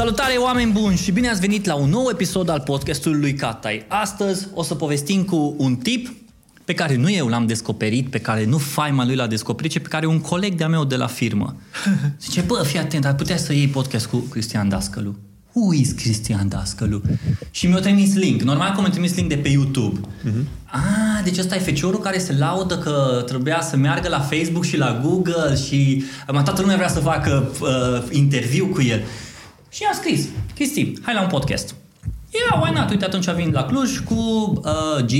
Salutare oameni buni și bine ați venit la un nou episod al podcastului lui Catai. Astăzi o să povestim cu un tip pe care nu eu l-am descoperit, pe care nu faima lui l-a descoperit, ci pe care un coleg de-a meu de la firmă. Zice, bă, fii atent, ar putea să iei podcast cu Cristian Dascălu. Who is Cristian Dascălu? Și mi-a trimis link. Normal că mi-a trimis link de pe YouTube. Uh-huh. Ah, deci ăsta e feciorul care se laudă că trebuia să meargă la Facebook și la Google și mai toată lumea vrea să facă uh, interviu cu el. Și i-am scris, Cristi, hai la un podcast. Yeah, why not? Uite, atunci vin la Cluj cu uh, G...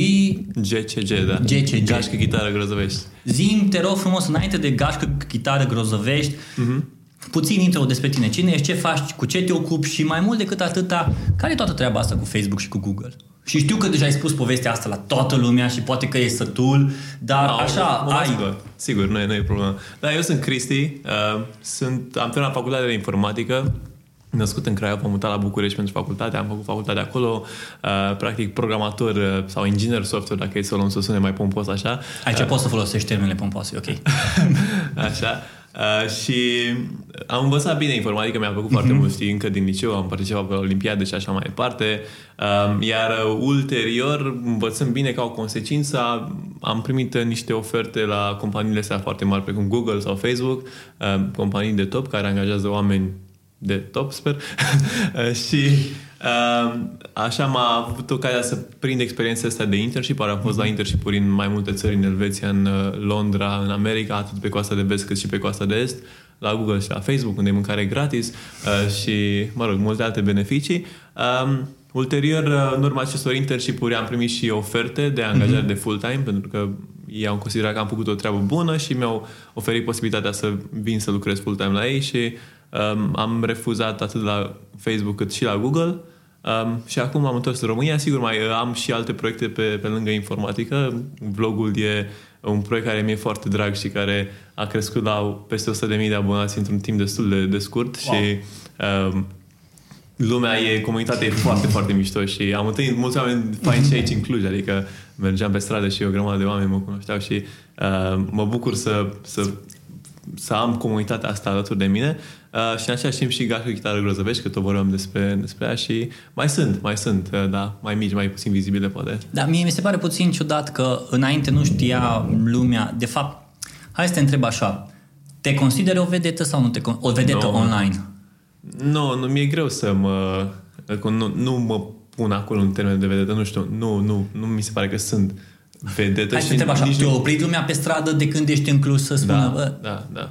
GCG, da. GCG. Gașcă, chitară, grozăvești. Zim, te rog frumos, înainte de gașcă, chitară, grozăvești, uh-huh. puțin intro despre tine. Cine ești, ce faci, cu ce te ocupi și mai mult decât atâta, care e toată treaba asta cu Facebook și cu Google? Și știu că deja ai spus povestea asta la toată lumea și poate că e sătul, dar No, așa, mă ai... Sigur, sigur nu, e, nu e problemă. Da, eu sunt Cristi, uh, sunt, am terminat facultatea de informatică, născut în Craiova, am mutat la București pentru facultate, am făcut facultatea acolo, uh, practic programator uh, sau inginer software, dacă e să o luăm să sune mai pompos așa. Aici poți să folosești termenele pompoase, ok. Așa. Uh, și am învățat bine informatică, mi-a plăcut uh-huh. foarte mult, știi, încă din liceu, am participat pe Olimpiade și așa mai departe. Uh, iar uh, ulterior, învățând bine ca o consecință, am primit uh, niște oferte la companiile astea foarte mari, precum Google sau Facebook, uh, companii de top care angajează oameni de top, sper. Uh, și uh, așa m-a avut ocazia să prind experiența asta de internship, am fost la internship în mai multe țări, în Elveția, în uh, Londra, în America, atât pe coasta de vest cât și pe coasta de est, la Google și la Facebook, unde e mâncare gratis uh, și, mă rog, multe alte beneficii. Um, Ulterior, uh, în urma acestor internship-uri, am primit și oferte de angajare mm-hmm. de full-time, pentru că ei au considerat că am făcut o treabă bună și mi-au oferit posibilitatea să vin să lucrez full-time la ei și um, am refuzat atât la Facebook cât și la Google. Um, și acum am întors în România. Sigur, mai uh, am și alte proiecte pe, pe lângă informatică. Vlogul e un proiect care mi-e foarte drag și care a crescut la peste 100.000 de abonați într-un timp destul de, de scurt wow. și um, lumea e, comunitatea e foarte, foarte mișto și am întâlnit mulți oameni fain și aici în Cluj, adică mergeam pe stradă și o grămadă de oameni mă cunoșteau și uh, mă bucur să, să, să am comunitatea asta alături de mine uh, și în același timp și gașcă chitară grozăvești, că tot vorbeam despre, despre ea și mai sunt, mai sunt, uh, da, mai mici, mai puțin vizibile poate. Da, mie mi se pare puțin ciudat că înainte nu știa lumea, de fapt, hai să te întreb așa, te consideri o vedetă sau nu te con- o vedetă No. online? Nu, nu, mi-e greu să mă... Nu, nu mă pun acolo în termen de vedetă, nu știu, nu, nu, nu mi se pare că sunt vedetă Hai să și te întreb așa, nici te-a nu- oprit lumea pe stradă de când ești în Cluj să spună, Da, bă, da, da.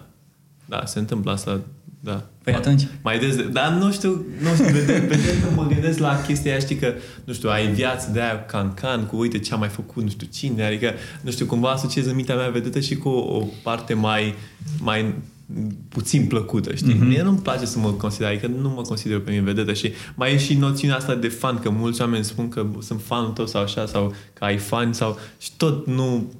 Da, se întâmplă asta, da. Păi atunci? Mai des, de- dar nu știu, nu știu, vedem, vedem că mă gândesc la chestia aia, știi că, nu știu, ai viață de aia can-can, cu uite ce a mai făcut, nu știu cine, adică, nu știu, cumva asociez în mintea mea vedetă și cu o, o parte mai, mai puțin plăcută, știi? Mm-hmm. Mie nu-mi place să mă consider, adică nu mă consider pe mine vedetă și mai e și noțiunea asta de fan, că mulți oameni spun că sunt fanul tău sau așa, sau că ai fani sau... și tot nu...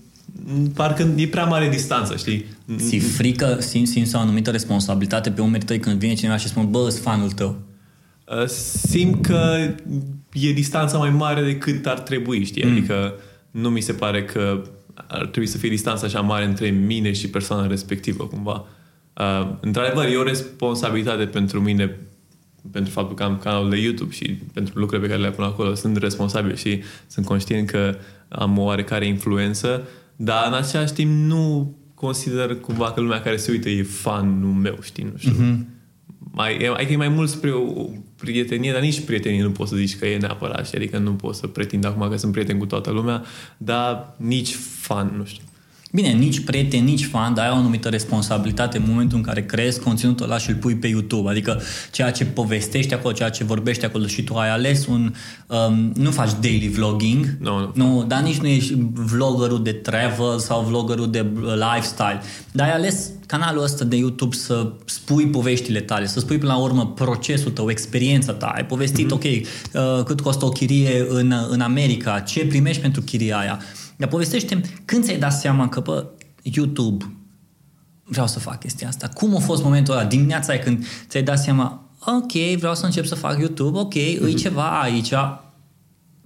Parcă e prea mare distanță, știi? ți frică, simți, simți o anumită responsabilitate pe umerii tăi când vine cineva și spune, bă, sunt fanul tău. Uh, simt că e distanța mai mare decât ar trebui, știi? Mm. Adică nu mi se pare că ar trebui să fie distanța așa mare între mine și persoana respectivă, cumva. Uh, într-adevăr, e o responsabilitate pentru mine pentru faptul că am canalul de YouTube și pentru lucrurile pe care le pun acolo. Sunt responsabil și sunt conștient că am o oarecare influență, dar în același timp nu consider cumva că lumea care se uită e fanul meu, știi? Nu știu. Mhm. Mm-hmm mai, e, adică e mai mult spre o, o prietenie, dar nici prietenie nu poți să zici că e neapărat, știi? adică nu poți să pretind acum că sunt prieten cu toată lumea, dar nici fan, nu știu. Bine, nici prieten, nici fan, dar ai o anumită responsabilitate în momentul în care creezi conținutul ăla și îl pui pe YouTube. Adică ceea ce povestești acolo, ceea ce vorbești acolo și tu ai ales un... Um, nu faci daily vlogging, Nu, nu. nu, dar nici nu ești vloggerul de travel sau vloggerul de uh, lifestyle. Dar ai ales canalul ăsta de YouTube să spui poveștile tale, să spui până la urmă procesul tău, experiența ta. Ai povestit, mm-hmm. ok, uh, cât costă o chirie în, în America, ce primești pentru chiria aia. Dar povestește când ți-ai dat seama că, bă, YouTube, vreau să fac chestia asta. Cum a fost momentul ăla, dimineața aia când ți-ai dat seama, ok, vreau să încep să fac YouTube, ok, mm-hmm. îi ceva aici. Da,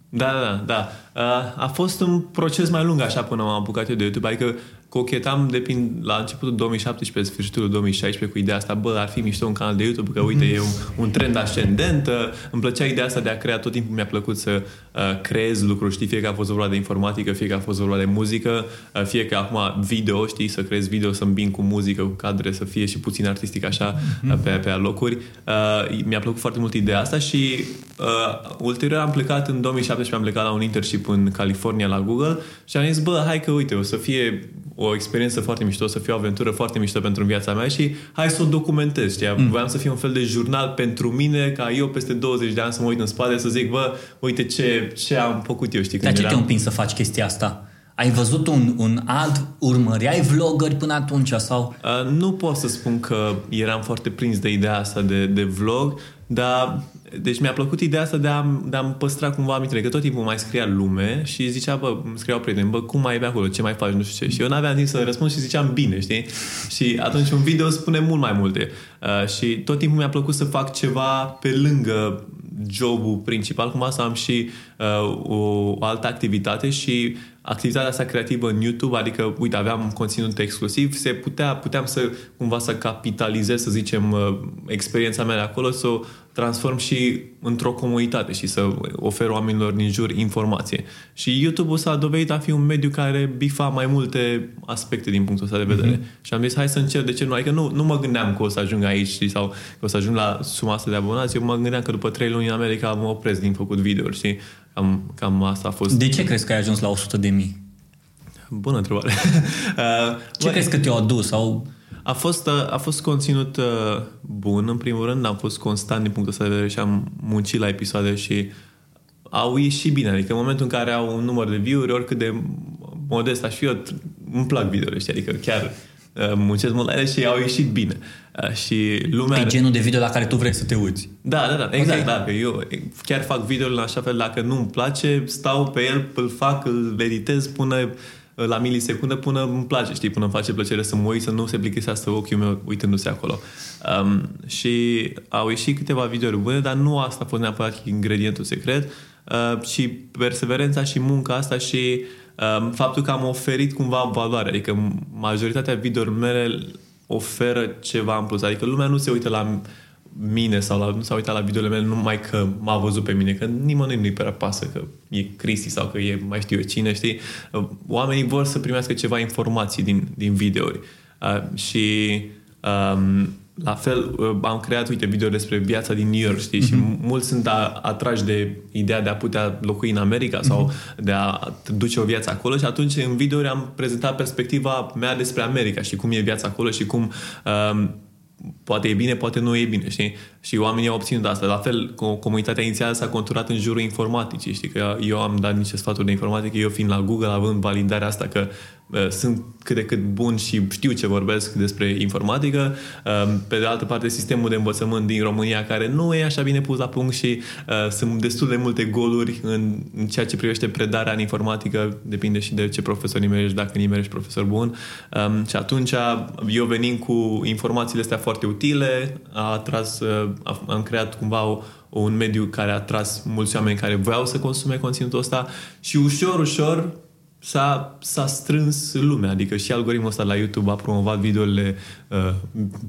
da, da. Uh, a fost un proces mai lung așa până m-am apucat eu de YouTube, adică cochetam de prin, la începutul 2017, sfârșitul 2016 cu ideea asta, bă, ar fi mișto un canal de YouTube, că uite, e un, un trend ascendent, uh, îmi plăcea ideea asta de a crea, tot timpul mi-a plăcut să uh, creez lucruri, știi, fie că a fost vorba de informatică, fie că a fost vorba de muzică, uh, fie că acum video, știi, să creez video, să îmbin cu muzică, cu cadre, să fie și puțin artistic așa, uh, pe, pe locuri. Uh, mi-a plăcut foarte mult ideea asta și uh, ulterior am plecat în 2017, am plecat la un internship în California la Google și am zis, bă, hai că uite, o să fie o experiență foarte mișto, să fie o aventură foarte mișto pentru viața mea și hai să o documentez. Știi? Mm. Voiam să fie un fel de jurnal pentru mine, ca eu peste 20 de ani să mă uit în spate, să zic, bă, uite ce, ce am făcut eu. Știi, Dar ce eram... te-a împins să faci chestia asta? Ai văzut un, un alt, urmăreai vlogări până atunci sau? Uh, nu pot să spun că eram foarte prins de ideea asta de, de vlog, dar deci mi-a plăcut ideea asta de a, de a păstra cumva amintire, că tot timpul mai scria lume și zicea, bă, îmi scriau prieteni, bă, cum mai e pe acolo, ce mai faci, nu știu ce. Și eu n-aveam timp să răspund și ziceam bine, știi? Și atunci un video spune mult mai multe. Uh, și tot timpul mi-a plăcut să fac ceva pe lângă jobul principal, cum să am și uh, o, o altă activitate și activitatea asta creativă în YouTube, adică, uite, aveam conținut exclusiv, se putea, puteam să cumva să capitalizez, să zicem, uh, experiența mea de acolo, să o transform și într-o comunitate și să ofer oamenilor din jur informație. Și YouTube-ul s-a dovedit a fi un mediu care bifa mai multe aspecte din punctul ăsta de vedere. Mm-hmm. Și am zis, hai să încerc, de ce nu? Adică nu, nu mă gândeam că o să ajung aici sau că o să ajung la suma asta de abonați. Eu mă gândeam că după trei luni în America mă opresc din făcut video și cam, cam asta a fost. De ce crezi că ai ajuns la 100 de mii? Bună întrebare. Uh, ce crezi că te-au adus? Sau a fost, uh, a fost conținut uh, bun, în primul rând, am fost constant din punctul ăsta de vedere și am muncit la episoade și au ieșit bine. Adică în momentul în care au un număr de view-uri, oricât de modest aș fi eu, îmi plac videole, știi? Adică chiar uh, muncesc mult la ele și au ieșit bine. Și lumea... E genul de video la care tu vrei să te uiți. Da, da, da, exact, okay. da, că eu chiar fac videoul în așa fel, dacă nu-mi place, stau pe el, îl fac, îl editez până la milisecundă până îmi place, știi, până îmi face plăcere să mă uit, să nu se plictisească ochiul meu uitându-se acolo. Um, și au ieșit câteva videouri bune, dar nu asta a fost neapărat ingredientul secret, uh, și perseverența și munca asta și um, faptul că am oferit cumva valoare, adică majoritatea videourilor mele oferă ceva în plus, adică lumea nu se uită la mine sau la, nu s-a uitat la videole mele numai că m-a văzut pe mine, că nimănui nu-i prea pasă că e Cristi sau că e mai știu eu cine, știi? Oamenii vor să primească ceva informații din, din videouri. Uh, și um, la fel uh, am creat, uite, video despre viața din New York, știi? Mm-hmm. Și mhm. mulți sunt a, atrași de ideea de a putea locui în America mm-hmm. sau de a duce o viață acolo și atunci în videouri am prezentat perspectiva mea despre America și cum e viața acolo și cum um, poate e bine, poate nu e bine, știi? Și oamenii au obținut asta. La fel, comunitatea inițială s-a conturat în jurul informaticii, știi? Că eu am dat niște sfaturi de informatică, eu fiind la Google, având validarea asta că uh, sunt cât de cât bun și știu ce vorbesc despre informatică. Uh, pe de altă parte, sistemul de învățământ din România, care nu e așa bine pus la punct și uh, sunt destul de multe goluri în, în ceea ce privește predarea în informatică, depinde și de ce profesor nimerești, dacă nimerești profesor bun. Um, și atunci, eu venind cu informațiile astea foarte utile, a atras uh, am creat cumva o, un mediu care a atras mulți oameni care voiau să consume conținutul ăsta și ușor, ușor s-a, s-a strâns lumea, adică și algoritmul ăsta la YouTube a promovat videole uh,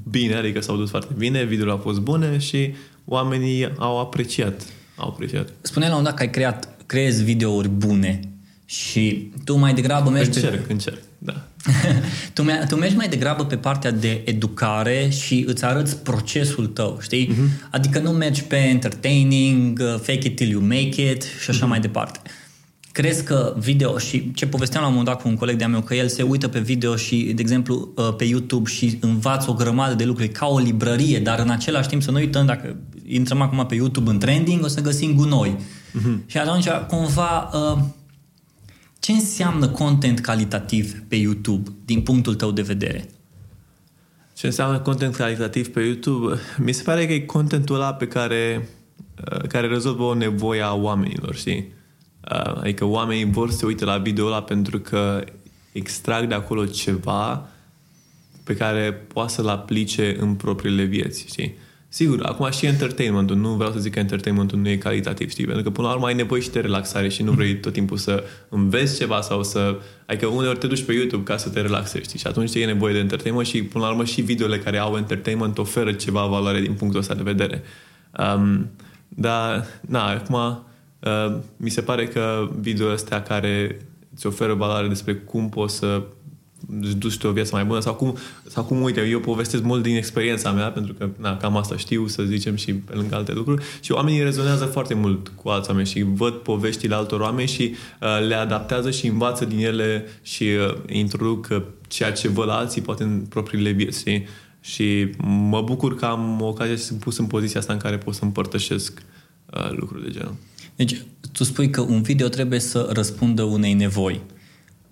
bine, adică s-au dus foarte bine, videole au fost bune și oamenii au apreciat. Au apreciat. Spune la un dat că ai creat, creezi videouri bune și tu mai degrabă mergi... Încerc, pe... încerc, da. tu, tu mergi mai degrabă pe partea de educare și îți arăți procesul tău, știi? Uh-huh. Adică nu mergi pe entertaining, uh, fake it till you make it și așa uh-huh. mai departe. Crezi că video și ce povesteam la un moment dat cu un coleg de-a meu, că el se uită pe video și, de exemplu, uh, pe YouTube și învață o grămadă de lucruri ca o librărie, dar în același timp să nu uităm, dacă intrăm acum pe YouTube în trending, o să găsim gunoi. Uh-huh. Și atunci, cumva, uh, ce înseamnă content calitativ pe YouTube din punctul tău de vedere? Ce înseamnă content calitativ pe YouTube? Mi se pare că e contentul ăla pe care, uh, care rezolvă o nevoie a oamenilor, știi? Uh, adică oamenii vor să se uite la video ăla pentru că extrag de acolo ceva pe care poate să-l aplice în propriile vieți, știi? Sigur, acum și entertainmentul, nu vreau să zic că entertainmentul nu e calitativ, știi? Pentru că până la urmă ai nevoie și de relaxare și nu vrei tot timpul să înveți ceva sau să... Adică uneori te duci pe YouTube ca să te relaxezi, știi? Și atunci e nevoie de entertainment și până la urmă și videole care au entertainment oferă ceva valoare din punctul ăsta de vedere. Um, dar, na, acum uh, mi se pare că videoele astea care îți oferă valoare despre cum poți să îți duci tu o viață mai bună sau cum, sau cum, uite, eu povestesc mult din experiența mea, pentru că na, cam asta știu, să zicem, și pe lângă alte lucruri și oamenii rezonează foarte mult cu alți oameni și văd poveștile altor oameni și uh, le adaptează și învață din ele și uh, introduc uh, ceea ce văd alții, poate în propriile vieți, știi? Și mă bucur că am ocazia să sunt pus în poziția asta în care pot să împărtășesc uh, lucruri de genul. Deci, tu spui că un video trebuie să răspundă unei nevoi.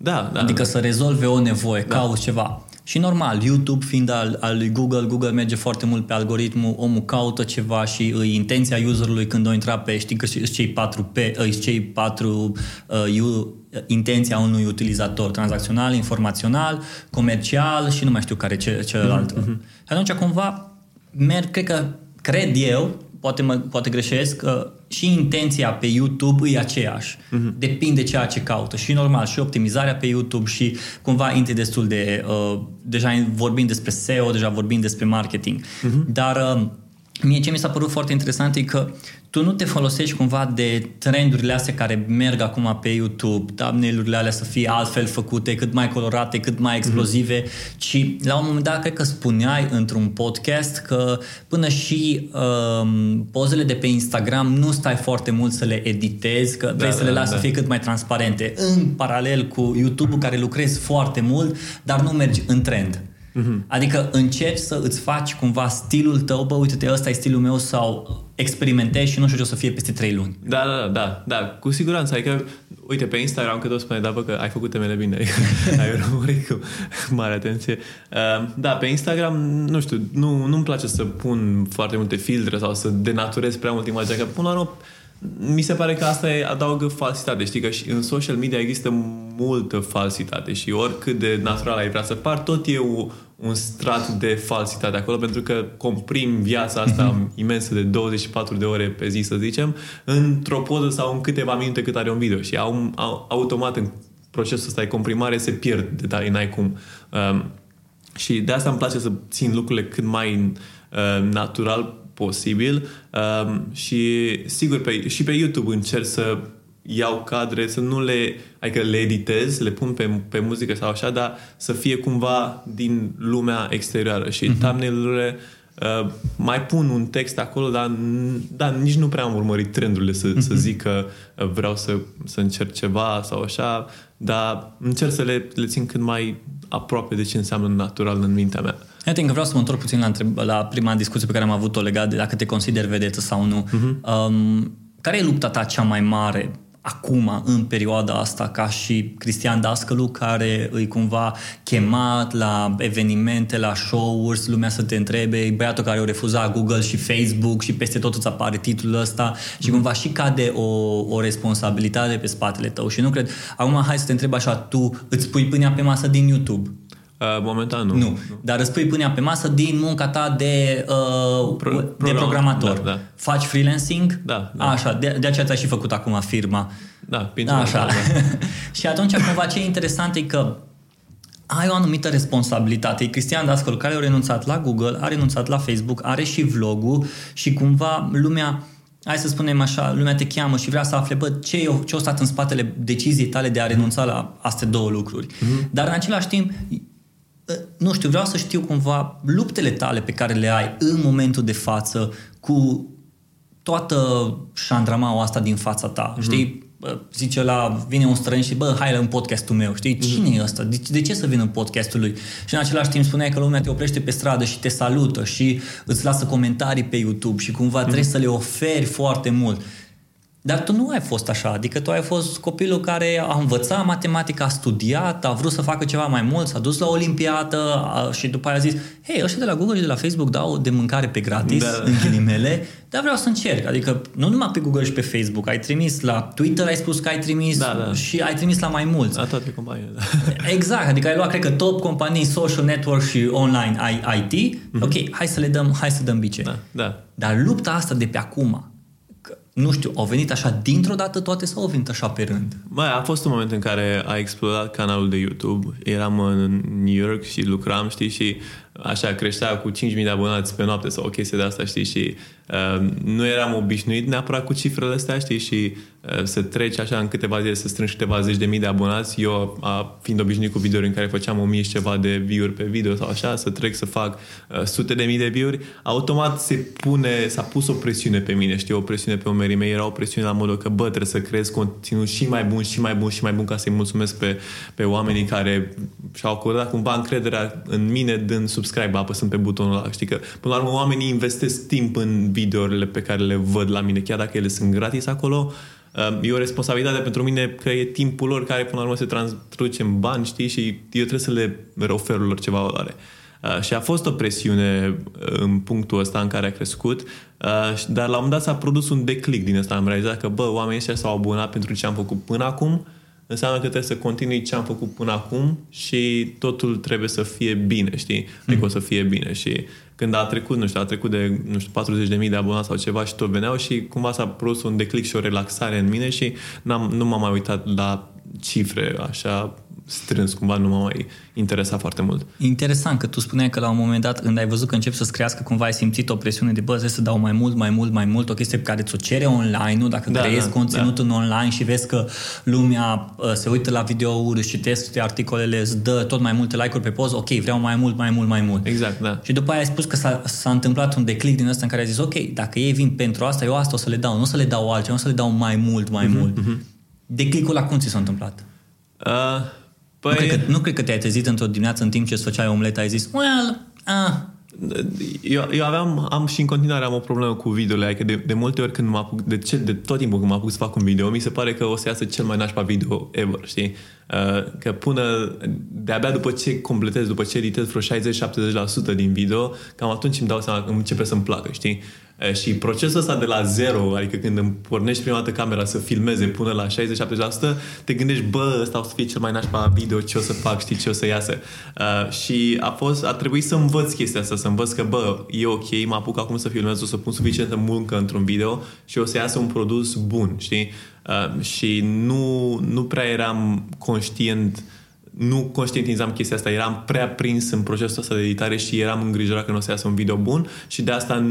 Da, da. Adică să rezolve o nevoie, da. cauți ceva. Și normal, YouTube fiind al, al lui Google, Google merge foarte mult pe algoritmul, omul caută ceva și îi intenția userului când o intra pe, știi că sunt cei patru, pe, îi cei patru uh, intenția unui utilizator, tranzacțional, informațional, comercial și nu mai știu care ce, celălalt. Mm-hmm. Atunci cumva merg, cred că, cred eu, poate, mă, poate greșesc, că și intenția pe YouTube e aceeași. Uh-huh. Depinde ceea ce caută. Și normal, și optimizarea pe YouTube și cumva intri destul de... Uh, deja vorbim despre SEO, deja vorbim despre marketing. Uh-huh. Dar uh, mie ce mi s-a părut foarte interesant e că tu nu te folosești cumva de trendurile astea care merg acum pe YouTube, thumbnail-urile alea să fie altfel făcute, cât mai colorate, cât mai explozive, mm-hmm. ci la un moment dat cred că spuneai într-un podcast că până și um, pozele de pe Instagram nu stai foarte mult să le editezi, că da, vrei da, să le lași da. să fie cât mai transparente, în paralel cu YouTube-ul care lucrezi foarte mult, dar nu mergi în trend. Mm-hmm. Adică încerci să îți faci cumva stilul tău, bă, uite-te, ăsta e stilul meu sau experimentezi și nu știu ce o să fie peste trei luni. Da, da, da, da, cu siguranță. Adică, uite, pe Instagram că tot spune, da, bă, că ai făcut temele bine, ai urmărit cu mare atenție. Uh, da, pe Instagram, nu știu, nu, nu-mi place să pun foarte multe filtre sau să denaturez prea mult imaginea, că până la urmă mi se pare că asta e, adaugă falsitate. Știi că și în social media există multă falsitate și oricât de natural ai vrea să par, tot e o, un strat de falsitate acolo pentru că comprim viața asta mm-hmm. imensă de 24 de ore pe zi, să zicem, într-o poză sau în câteva minute cât are un video și au, au, automat în procesul ăsta de comprimare se pierd detalii, n-ai cum. Um, și de asta îmi place să țin lucrurile cât mai uh, natural posibil um, și sigur pe, și pe YouTube încerc să iau cadre, să nu le, adică le editez, le pun pe, pe muzică sau așa, dar să fie cumva din lumea exterioară și uh-huh. thumbnail-urile uh, mai pun un text acolo, dar, dar nici nu prea am urmărit trendurile să, uh-huh. să zic că uh, vreau să, să încerc ceva sau așa, dar încerc să le, le țin cât mai aproape de ce înseamnă natural în mintea mea. Eu că vreau să mă întorc puțin la, întreb- la prima discuție pe care am avut-o legat de dacă te consideri vedetă sau nu. Uh-huh. Um, care e lupta ta cea mai mare acum, în perioada asta, ca și Cristian Dascălu, care îi cumva chemat la evenimente, la show-uri, lumea să te întrebe, băiatul care o refuza Google și Facebook și peste tot îți apare titlul ăsta și cumva și cade o, o responsabilitate pe spatele tău. Și nu cred. Acum hai să te întreb așa, tu îți pui pâinea pe masă din YouTube Uh, momentan nu. nu. Nu, dar îți pui pâinea pe masă din munca ta de, uh, Pro, de programator. Da, da. Faci freelancing? Da. da. Așa, de, de aceea ți-ai și făcut acum firma. Da, da Așa. Da. și atunci, cumva, ce e interesant e că ai o anumită responsabilitate. E Cristian Dascăl, care a renunțat la Google, a renunțat la Facebook, are și vlogul și cumva lumea hai să spunem așa, lumea te cheamă și vrea să afle, bă, ce, ce a stat în spatele deciziei tale de a renunța la astea două lucruri. Mm-hmm. Dar în același timp, nu știu, vreau să știu cumva luptele tale pe care le ai în momentul de față cu toată șandramaua asta din fața ta, mm-hmm. știi? Zice la, vine un străin și bă, hai la un podcastul meu, știi? Mhm. Cine mm-hmm. e ăsta? De, de ce să vină în podcastul lui? Și în același timp spuneai că lumea te oprește pe stradă și te salută și îți lasă comentarii pe YouTube și cumva mm-hmm. trebuie să le oferi foarte mult. Dar tu nu ai fost așa, adică tu ai fost copilul care a învățat matematică, a studiat, a vrut să facă ceva mai mult, s-a dus la olimpiadă a, și după aia a zis hei, ăștia de la Google și de la Facebook dau de mâncare pe gratis, da. în ghilimele, dar vreau să încerc. Adică nu numai pe Google și pe Facebook, ai trimis la Twitter, ai spus că ai trimis Da, da. și ai trimis la mai mulți. La toate companiile, da. Exact, adică ai luat, cred că, top companii social network și online IT. Ok, hai să le dăm, hai să dăm bice. da, da. Dar lupta asta de pe acum, că, nu știu, au venit așa dintr-o dată toate sau au venit așa pe rând? Mai a fost un moment în care a explodat canalul de YouTube. Eram în New York și lucram, știi, și așa creștea cu 5.000 de abonați pe noapte sau o chestie de asta, știi, și uh, nu eram obișnuit neapărat cu cifrele astea, știi, și uh, să treci așa în câteva zile, să strângi câteva zeci de mii de abonați. Eu, a, fiind obișnuit cu videouri în care făceam o mie și ceva de view-uri pe video sau așa, să trec să fac uh, sute de mii de view-uri, automat se pune, s-a pus o presiune pe mine, știi, o presiune pe umerii mei, era o presiune la modul că, bă, trebuie să creez conținut și mai bun, și mai bun, și mai bun ca să-i mulțumesc pe, pe oamenii care și-au acordat cumva încrederea în mine dând subscribe, apăsând pe butonul ăla. Știi că, până la urmă, oamenii investesc timp în videourile pe care le văd la mine, chiar dacă ele sunt gratis acolo, uh, E o responsabilitate pentru mine că e timpul lor care până la urmă se traduce în bani, știi, și eu trebuie să le ofer lor ceva valoare. Uh, și a fost o presiune uh, în punctul ăsta în care a crescut, uh, dar la un moment dat s-a produs un declic din ăsta. Am realizat că, bă, oamenii ăștia s-au abonat pentru ce am făcut până acum, înseamnă că trebuie să continui ce am făcut până acum și totul trebuie să fie bine, știi? Adică o să fie bine și când a trecut, nu știu, a trecut de, nu știu, 40.000 de abonați sau ceva și tot veneau și cumva s-a produs un declic și o relaxare în mine și n-am, nu m-am mai uitat la cifre așa strâns, cumva nu m-a mai interesat foarte mult. Interesant că tu spuneai că la un moment dat, când ai văzut că încep să-ți crească, cumva ai simțit o presiune de bă, trebuie să dau mai mult, mai mult, mai mult, o chestie pe care ți-o cere online, nu? Dacă Da, creezi da, conținut în online și vezi că lumea uh, se uită la videouri și citește articolele, îți dă tot mai multe like-uri pe post, ok, vreau mai mult, mai mult, mai mult. Exact, da. Și după aia ai spus că s-a, s-a întâmplat un declic din ăsta în care ai zis, ok, dacă ei vin pentru asta, eu asta o să le dau, nu o să le dau altceva, nu o să le dau mai mult, mai Mhm, mult. Declicul la cum ți s-a întâmplat? Uh, Nu, păi, cred că, nu cred că te-ai trezit într-o dimineață în timp ce îți făceai omleta, ai zis, well, ah, Eu, eu aveam, am și în continuare am o problemă cu videole, adică de, de multe ori când mă apuc, de, ce, de tot timpul când mă apuc să fac un video, mi se pare că o să iasă cel mai nașpa video ever, știi? Uh, că până, de-abia după ce completez, după ce editez vreo 60-70% din video, cam atunci îmi dau seama că începe să-mi placă, știi? Uh, și procesul ăsta de la zero, adică când îmi pornești prima dată camera să filmeze până la 60-70%, te gândești, bă, ăsta o să fie cel mai nașpa video, ce o să fac, știi, ce o să iasă. Uh, și a fost, a trebuit să învăț chestia asta, să învăț că, bă, e ok, mă apuc acum să filmez, o să pun suficientă muncă într-un video și o să iasă un produs bun, știi? Uh, și nu, nu prea eram conștient nu conștientizam chestia asta, eram prea prins în procesul ăsta de editare și eram îngrijorat că nu o să iasă un video bun și de asta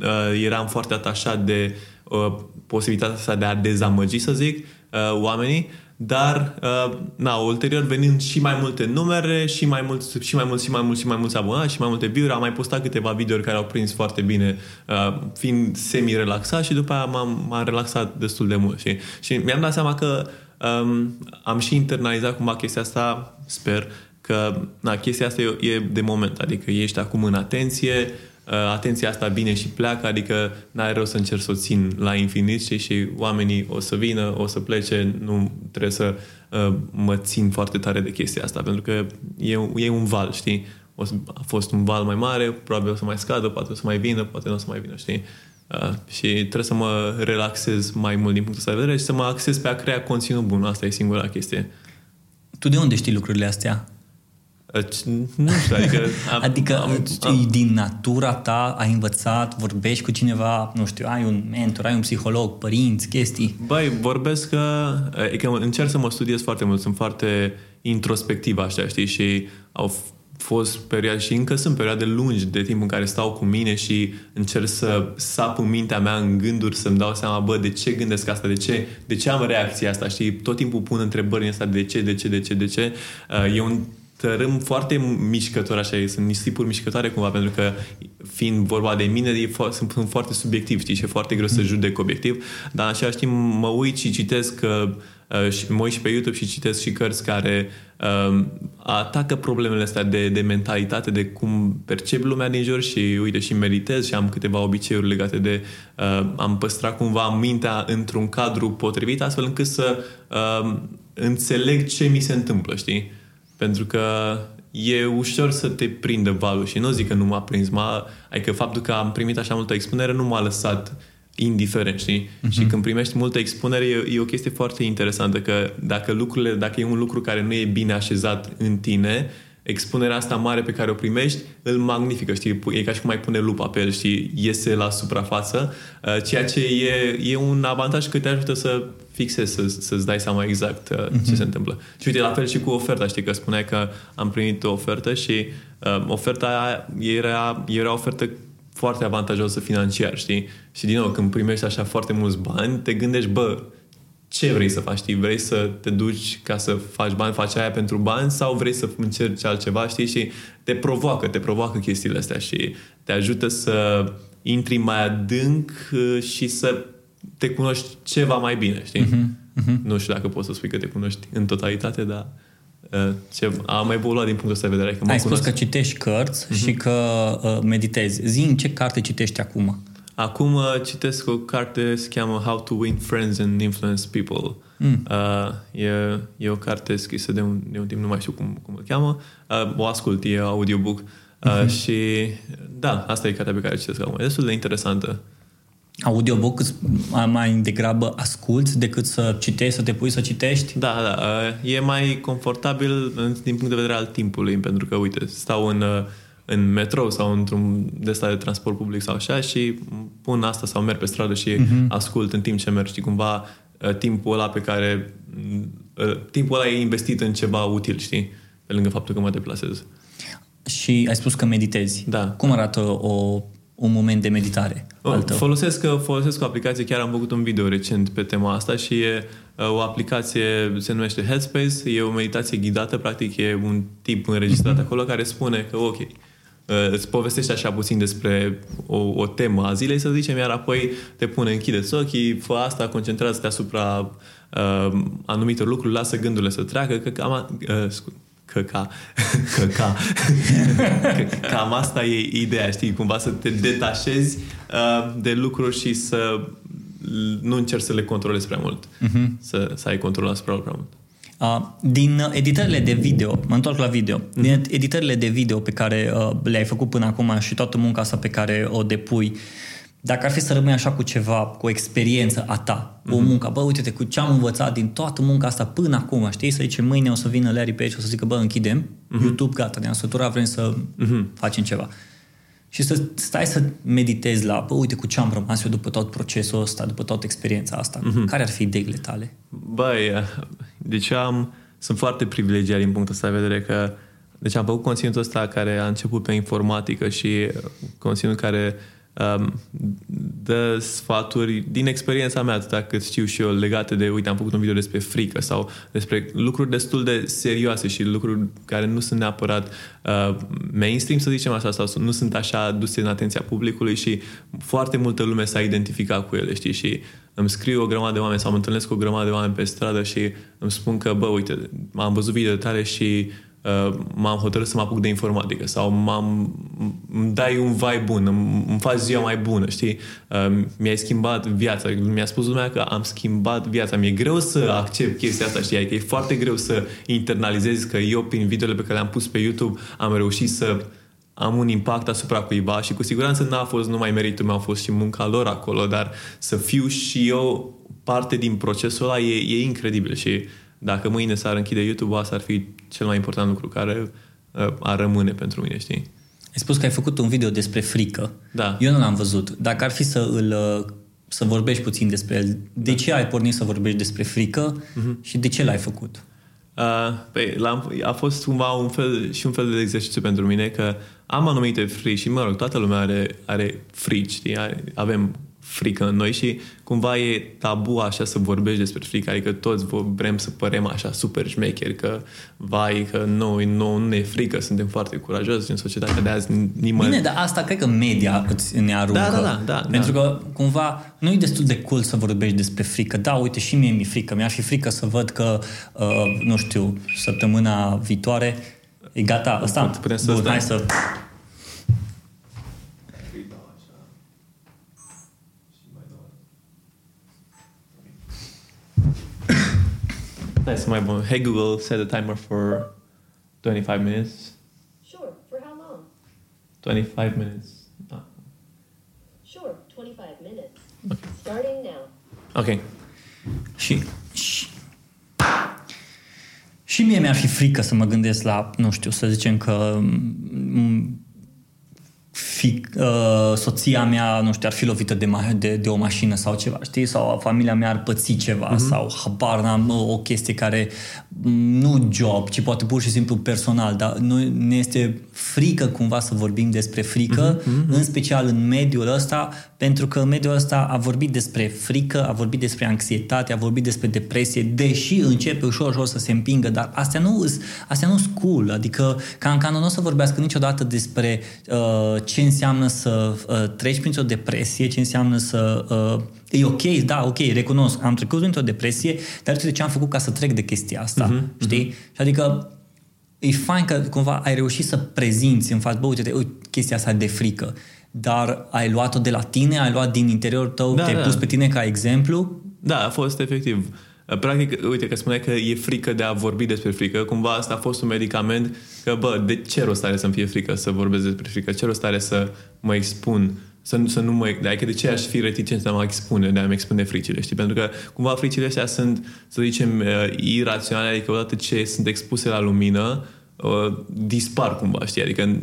uh, eram foarte atașat de uh, posibilitatea asta de a dezamăgi, să zic, uh, oamenii, dar, uh, na, ulterior venind și mai multe numere, și mai mult, și mai mult, și mai mult, și mai mulți abonați, și mai multe view am mai postat câteva videouri care au prins foarte bine, uh, fiind semi-relaxat și după aia m-am, m-am relaxat destul de mult. Și, și mi-am dat seama că um, am și internalizat cumva chestia asta, sper, că na, chestia asta e, e de moment, adică ești acum în atenție, uh, atenția asta vine și pleacă, adică n-are rost să încerc să o țin la infinit și, și oamenii o să vină, o să plece, nu trebuie să uh, mă țin foarte tare de chestia asta, pentru că e, e un val, știi? O să, a fost un val mai mare, probabil o să mai scadă, poate o să mai vină, poate nu o să mai vină, știi? Uh, și trebuie să mă relaxez mai mult din punctul ăsta de vedere și să mă axez pe a crea conținut bun. Asta e singura chestie. tu de unde știi lucrurile astea? Uh, c- Nu știu, adică... Am, Adică am, am, din natura ta ai învățat, vorbești cu cineva, nu știu, ai un mentor, ai un psiholog, părinți, chestii. Băi, vorbesc că, e că încerc să mă studiez foarte mult, sunt foarte introspectiv, așa, știi, și au f- fost perioade și încă sunt perioade lungi de timp în care stau cu mine și încerc să sap în mintea mea în gânduri, să-mi dau seama, bă, de ce gândesc asta, de ce, de ce am reacția asta, știi, tot timpul pun întrebări în asta, de ce, de ce, de ce, de ce. Uh, E un tărâm foarte mișcător, așa, sunt niște tipuri mișcătoare cumva, pentru că fiind vorba de mine, e fo- sunt, sunt foarte subiectiv, știi, și e foarte greu să judec obiectiv, dar în același timp mă uit și citesc că uh, și mă uit și pe YouTube și citesc și cărți care uh, atacă problemele astea de, de mentalitate, de cum percep lumea din jur și uite și meditez și am câteva obiceiuri legate de uh, am păstrat cumva mintea într-un cadru potrivit astfel încât să uh, înțeleg ce mi se întâmplă, știi? Pentru că e ușor să te prindă valul și nu zic că nu m-a prins, m-a, adică faptul că am primit așa multă expunere nu m-a lăsat indiferent, știi? Uh-huh. Și când primești multă expunere e, e o chestie foarte interesantă că dacă lucrurile, dacă e un lucru care nu e bine așezat în tine, expunerea asta mare pe care o primești îl magnifică, știi? E ca și cum mai pune lupa pe el, și Iese la suprafață, uh, ceea ce e, e un avantaj că te ajută să fixezi, să, să-ți dai seama exact uh, uh-huh. ce se întâmplă. Și uite, la fel și cu oferta, știi? Că spuneai că am primit o ofertă și uh, oferta aia era, era o ofertă foarte avantajoasă financiar, știi? Și din nou, când primești așa foarte mulți bani, te gândești, bă, ce vrei să faci, știi? Vrei să te duci ca să faci bani, faci aia pentru bani sau vrei să încerci altceva, știi? Și te provoacă, te provoacă chestiile astea și te ajută să intri mai adânc uh, și să te cunoști ceva mai bine, știi? Uh-huh, uh-huh. Nu știu dacă poți să spui că te cunoști în totalitate, dar uh, ce, am evoluat din punctul ăsta de vedere. Că Ai spus că citești cărți uh-huh. și că uh, meditezi. Zi în ce carte citești acum? Acum uh, citesc o carte, se cheamă How to Win Friends and Influence People. Mm. Uh, e, e o carte scrisă de un, de un timp, nu mai știu cum, cum îl cheamă. Uh, o ascult, e audiobook. Uh, mm-hmm. Și da, asta e cartea pe care citesc acum. E destul de interesantă. Audiobook mai degrabă asculți decât să citești, să te pui să citești? Da, da. Uh, e mai confortabil din punct de vedere al timpului, pentru că, uite, stau în... Uh, în metrou sau într-un de de transport public sau așa și pun asta sau merg pe stradă și uh-huh. ascult în timp ce merg și cumva uh, timpul ăla pe care uh, timpul ăla e investit în ceva util, știi? Pe lângă faptul că mă deplasez. Și ai spus că meditezi. Da. Cum arată o, un moment de meditare? Oh, folosesc, folosesc o aplicație, chiar am făcut un video recent pe tema asta și e uh, o aplicație, se numește Headspace, e o meditație ghidată, practic e un tip înregistrat uh-huh. acolo care spune că ok, Uh, îți povestește așa puțin despre o, o temă a zilei, să zicem, iar apoi te pune, închide ochii, fă asta, concentrează-te asupra uh, anumitor lucruri, lasă gândurile să treacă, că cam, uh, că ca, că ca, că, cam asta e ideea, știi, cumva să te detașezi uh, de lucruri și să nu încerci să le controlezi prea mult, uh-huh. să, să ai control asupra lor prea mult. Uh, din editările de video, mă întorc la video, mm-hmm. din editările de video pe care uh, le-ai făcut până acum și toată munca asta pe care o depui, dacă ar fi să rămâi așa cu ceva, cu o experiență a ta, mm-hmm. o mhm. muncă, bă, uite-te cu ce am învățat din toată munca asta până acum, știi, să zice mâine o să vină Larry pe aici, o să zică, bă, închidem mm-hmm. YouTube, gata, ne-am săturat, vrem să mm-hmm. facem ceva. Și să stai să meditezi la, bă, uite cu ce am rămas eu după tot procesul ăsta, după toată experiența asta. Mm-hmm. Care ar fi ideile tale? Băi, deci am, sunt foarte privilegiat din punctul ăsta de vedere că deci am făcut conținutul ăsta care a început pe informatică și conținut care um, dă sfaturi din experiența mea, atâta cât știu și eu, legate de, uite, am făcut un video despre frică sau despre lucruri destul de serioase și lucruri care nu sunt neapărat uh, mainstream, să zicem așa, sau nu sunt așa duse în atenția publicului și foarte multă lume s-a identificat cu ele, știi, și îmi scriu o grămadă de oameni sau mă întâlnesc cu o grămadă de oameni pe stradă și îmi spun că, bă, uite, am văzut video tale și uh, m-am hotărât să mă apuc de informatică sau m-am, îmi dai un vai bun, îmi, îmi faci ziua mai bună, știi? Uh, mi-ai schimbat viața. Mi-a spus lumea că am schimbat viața. Mi-e greu să accept chestia asta, știi? Adică e foarte greu să internalizezi că eu, prin videole pe care le-am pus pe YouTube, am reușit să am un impact asupra cuiva și cu siguranță n-a fost numai meritul meu, a fost și munca lor acolo, dar să fiu și eu parte din procesul ăla e, e incredibil și dacă mâine s-ar închide YouTube, asta ar fi cel mai important lucru care uh, ar rămâne pentru mine, știi? Ai spus că ai făcut un video despre frică. Da. Eu nu l-am văzut. Dacă ar fi să îl uh, să vorbești puțin despre el, de ce ai pornit să vorbești despre frică uh-huh. și de ce l-ai făcut? Uh, păi, l-am, a fost cumva un fel, și un fel de exercițiu pentru mine că am anumite frici și, mă rog, toată lumea are, are frici, știi? Avem frică în noi și cumva e tabu așa să vorbești despre frică, adică toți vrem să părem așa super șmecheri, că vai, că noi nu, nu ne frică, suntem foarte curajoși în societatea de azi. Nimeni... Bine, dar asta cred că media îți ne aruncă. Da, da, da. da pentru da. că cumva nu e destul de cool să vorbești despre frică. Da, uite, și mie mi-e frică. Mi-ar fi frică să văd că, uh, nu știu, săptămâna viitoare e gata, ăsta. Putem să Bun, hai să Nice, my boy. Hey Google, set a timer for 25 minutes. Sure. For how long? 25 minutes. Ah. Sure. 25 minutes. Okay. Starting now. Ok. Și, și, și mie mi-ar fi frică să mă gândesc la, nu știu, să zicem că m- fi, uh, soția mea, nu știu, ar fi lovită de, ma- de, de o mașină sau ceva, știi? Sau familia mea ar păți ceva uh-huh. sau habar n-am o chestie care nu job, ci poate pur și simplu personal, dar noi ne este frică cumva să vorbim despre frică, uh-huh, uh-huh. în special în mediul ăsta, pentru că mediul ăsta a vorbit despre frică, a vorbit despre anxietate, a vorbit despre depresie, deși începe ușor, ușor să se împingă, dar astea nu astea nu cool, adică Cancanu nu o să vorbească niciodată despre uh, ce înseamnă să uh, treci printr-o depresie, ce înseamnă să... Uh, e ok, da, ok, recunosc, am trecut printr-o depresie, dar uite ce am făcut ca să trec de chestia asta, uh-huh, știi? Uh-huh. Și adică e fain că cumva ai reușit să prezinți în față, bă, uite, uite chestia asta de frică, dar ai luat-o de la tine, ai luat din interiorul tău, da, te-ai da. pus pe tine ca exemplu? Da, a fost efectiv. Practic, uite că spuneai că e frică de a vorbi despre frică, cumva asta a fost un medicament că, bă, de ce rost are să-mi fie frică să vorbesc despre frică? Ce rost are să mă expun? Să, să nu mă... Adică de ce aș fi reticent să mă expune, de a-mi expune fricile, știi? Pentru că cumva fricile astea sunt, să zicem, uh, iraționale, adică odată ce sunt expuse la lumină, uh, dispar cumva, știi? Adică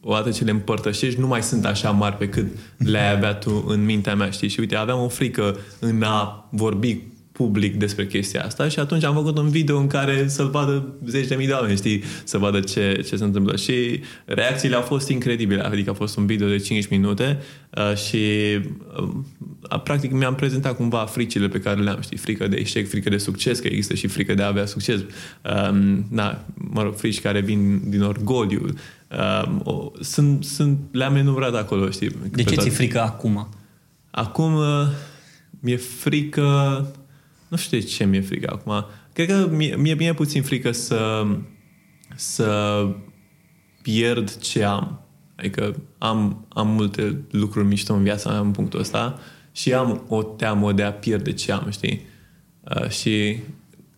odată ce le împărtășești, nu mai sunt așa mari pe cât le-ai avea tu în mintea mea, știi? Și uite, aveam o frică în a vorbi public despre chestia asta și atunci am făcut un video în care să-l vadă zeci de mii de oameni, știi, să vadă ce, ce se întâmplă. Și reacțiile au fost incredibile, adică a fost un video de 5 minute uh, și uh, practic mi-am prezentat cumva fricile pe care le-am, știi, frică de eșec, frică de succes, că există și frică de a avea succes. Uh, da, mă rog, frici care vin din orgoliu. Uh, o, sunt, sunt, le-am enumerat acolo, știi. De ce ți-e frică acum? Acum uh, mi-e frică nu știu de ce mi-e frică acum. Cred că mi-e, mi-e bine puțin frică să, să pierd ce am. Adică am, am multe lucruri mișto în viața mea în punctul ăsta și am o teamă de a pierde ce am, știi? Uh, și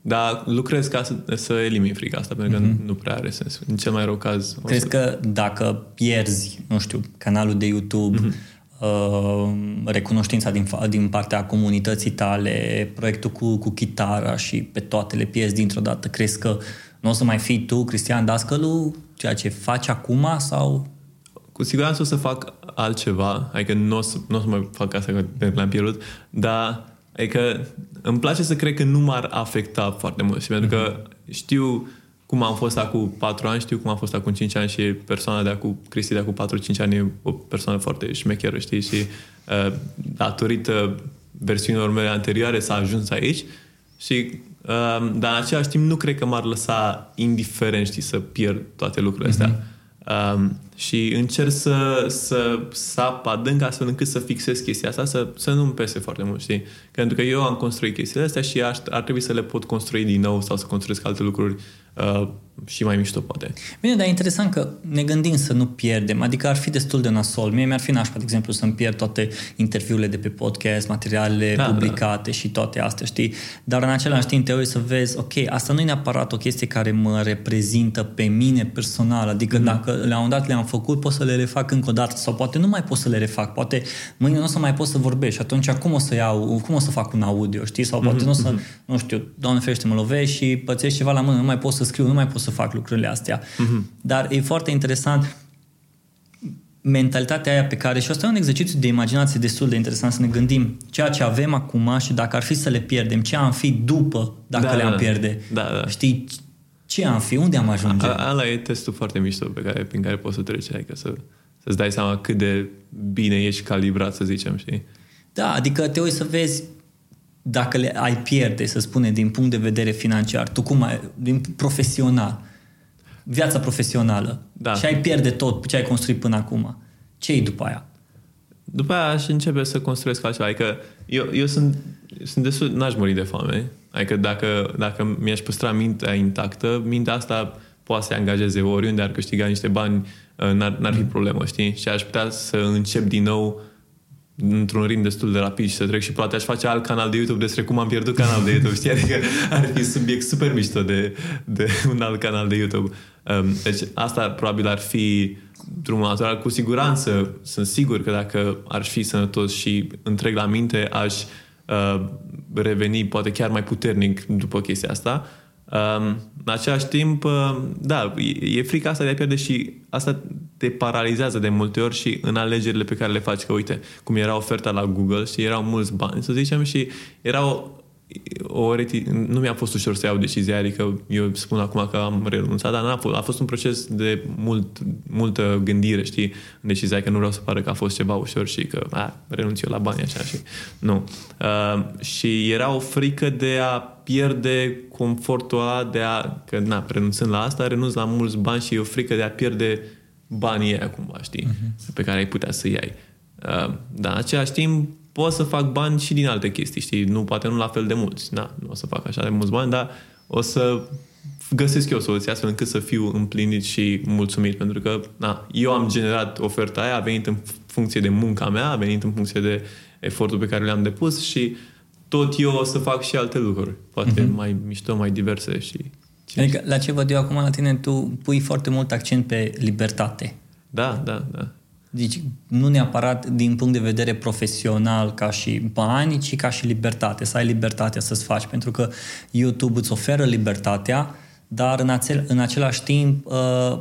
dar lucrez ca să, să elimin frica asta, pentru că mm-hmm. nu prea are sens. În cel mai rău caz... Crezi să... că dacă pierzi, nu știu, canalul de YouTube, mm-hmm Uh, recunoștința din, din partea comunității tale, proiectul cu, cu chitara și pe toate le pierzi dintr-o dată. Crezi că nu o să mai fii tu, Cristian Dascălu, ceea ce faci acum sau... Cu siguranță o să fac altceva, adică nu o să, nu o să mai fac asta că l-am pierdut, dar adică îmi place să cred că nu m-ar afecta foarte mult și pentru că mhm. știu cum am fost acum 4 ani, știu cum am fost acum 5 ani și persoana de acum, Cristi de acum 4-5 ani e o persoană foarte șmecheră, știi? Și uh, datorită versiunilor mele anterioare s-a ajuns aici și uh, dar în același timp nu cred că m-ar lăsa indiferent, știi, să pierd toate lucrurile astea. Mm-hmm. Um, și încerc să, să sap adânc astfel încât să fixez chestia asta, să, să nu-mi pese foarte mult, știi? Pentru că eu am construit chestiile astea și aș, ar trebui să le pot construi din nou sau să construiesc alte lucruri uh, și mai mișto, poate. Bine, dar e interesant că ne gândim să nu pierdem, adică ar fi destul de nasol. Mie mi-ar fi nașpa, de exemplu, să-mi pierd toate interviurile de pe podcast, materialele da, publicate da. și toate astea, știi? Dar în același timp te uiți să vezi, ok, asta nu e neapărat o chestie care mă reprezintă pe mine personal, adică mm-hmm. dacă la un dat le-am făcut, pot să le refac încă o dată sau poate nu mai pot să le refac, poate mâine nu o să mai pot să vorbesc și atunci cum o să iau, cum o să fac un audio, știi? Sau poate mm-hmm. nu o să, mhm. nu știu, doamne ferește, mă lovești și pățești ceva la mână, nu mai pot să scriu, nu mai pot să fac lucrurile astea. Mm-hmm. Dar e foarte interesant mentalitatea aia pe care, și asta e un exercițiu de imaginație destul de interesant să ne gândim ceea ce avem acum și dacă ar fi să le pierdem, ce am fi după dacă da, le-am da, pierde. Da, da. Știi, ce am fi, unde am ajunge? A, ala e testul foarte mișto pe care, prin care poți să treci, adică să, să-ți dai seama cât de bine ești calibrat, să zicem, știi? Da, adică te uiți să vezi dacă le ai pierde, să spune, din punct de vedere financiar, tu cum ai, din profesional, viața profesională, Da. și ai pierde tot ce ai construit până acum, ce e după aia? După aia aș începe să construiesc altceva. Adică eu, eu sunt, sunt destul, n-aș muri de foame. Adică dacă, dacă mi-aș păstra mintea intactă, mintea asta poate să se angajeze oriunde ar câștiga niște bani, uh, n-ar, n-ar fi problemă, știi? Și aș putea să încep din nou într-un ritm destul de rapid și să trec și poate aș face alt canal de YouTube despre cum am pierdut canal de YouTube, știi? Adică ar fi subiect super mișto de, de un alt canal de YouTube. Um, Deci asta probabil ar fi drumul natural. Cu siguranță sunt sigur că dacă ar fi sănătos și întreg la minte, aș uh, reveni poate chiar mai puternic după chestia asta. Um, în același timp, uh, da, e, e frica asta de a pierde și asta te paralizează de multe ori și în alegerile pe care le faci. Că uite, cum era oferta la Google și erau mulți bani, să zicem, și era o, o reti... nu mi-a fost ușor să iau decizia, adică eu spun acum că am renunțat, dar n-a fost, a fost un proces de mult, multă gândire, știi, în decizia că nu vreau să pară că a fost ceva ușor și că a, renunț eu la bani așa și nu. Uh, și era o frică de a pierde confortul ăla de a, că na, renunțând la asta, renunț la mulți bani și e o frică de a pierde banii aia cumva, știi, uh-huh. pe care ai putea să iei. Uh, dar în același timp pot să fac bani și din alte chestii, știi? Nu, poate nu la fel de mulți. Na, nu o să fac așa de mulți bani, dar o să găsesc eu o soluție astfel încât să fiu împlinit și mulțumit. Pentru că na, eu am generat oferta aia, a venit în funcție de munca mea, a venit în funcție de efortul pe care le-am depus și tot eu o să fac și alte lucruri. Poate uh-huh. mai mișto, mai diverse și... Adică, la ce văd eu acum la tine, tu pui foarte mult accent pe libertate. Da, da, da. Deci, nu neapărat din punct de vedere profesional ca și bani, ci ca și libertate, să ai libertatea să-ți faci. Pentru că YouTube îți oferă libertatea, dar în, acel, în același timp, uh,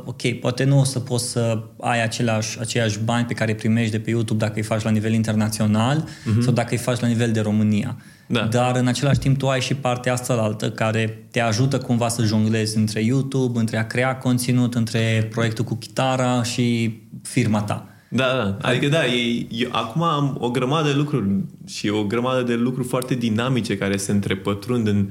ok, poate nu o să poți să ai același, aceiași bani pe care îi primești de pe YouTube dacă îi faci la nivel internațional uh-huh. sau dacă îi faci la nivel de România. Da. Dar în același timp tu ai și partea asta la altă care te ajută cumva să jonglezi între YouTube, între a crea conținut, între proiectul cu chitara și firma ta. Da, da. Adică da, e, eu, acum am o grămadă de lucruri și o grămadă de lucruri foarte dinamice care se întrepătrund în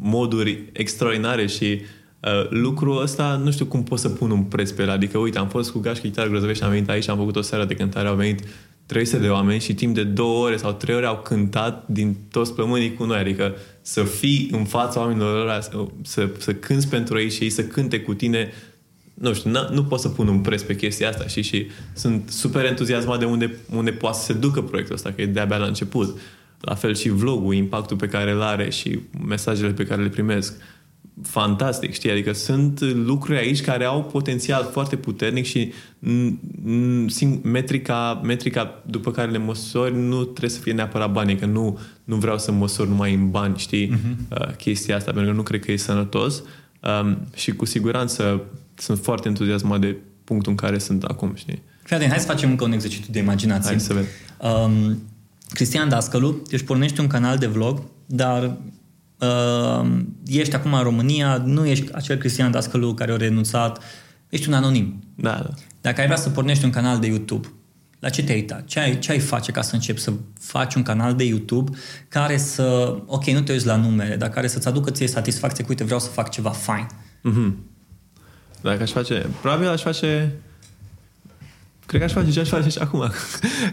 moduri extraordinare și uh, lucrul ăsta nu știu cum pot să pun un preț pe el. Adică uite, am fost cu gașcă chitară grozăvești, am venit aici, am făcut o seară de cântare, au venit 300 de oameni și timp de două ore sau trei ore au cântat din toți plămânii cu noi. Adică să fii în fața oamenilor ăla, să, să, să cânți pentru ei și ei să cânte cu tine nu știu, n- nu pot să pun un preț pe chestia asta și, și sunt super entuziasmat de unde, unde poate să se ducă proiectul ăsta, că e de-abia la început. La fel și vlogul, impactul pe care îl are și mesajele pe care le primesc. Fantastic, știi? Adică sunt lucruri aici care au potențial foarte puternic și m- m- sim- metrica, metrica după care le măsori nu trebuie să fie neapărat banii, că nu, nu vreau să măsor numai în bani, știi? Uh-huh. Chestia asta, pentru că nu cred că e sănătos. Um, și cu siguranță sunt foarte entuziasmat de punctul în care sunt acum, știi? Fii atent, hai să facem încă un exercițiu de imaginație. Hai să vedem. Um, Cristian Dascălu, își pornești un canal de vlog, dar uh, ești acum în România, nu ești acel Cristian Dascălu care a renunțat, ești un anonim. Da, da. Dacă ai vrea să pornești un canal de YouTube, la ce te-ai uita? Ce ai, ce ai face ca să începi să faci un canal de YouTube care să, ok, nu te uiți la numere, dar care să-ți aducă ție satisfacție cu, uite, vreau să fac ceva fain. Mm-hmm. Dacă aș face... Probabil aș face... Cred că aș face ce aș face și acum.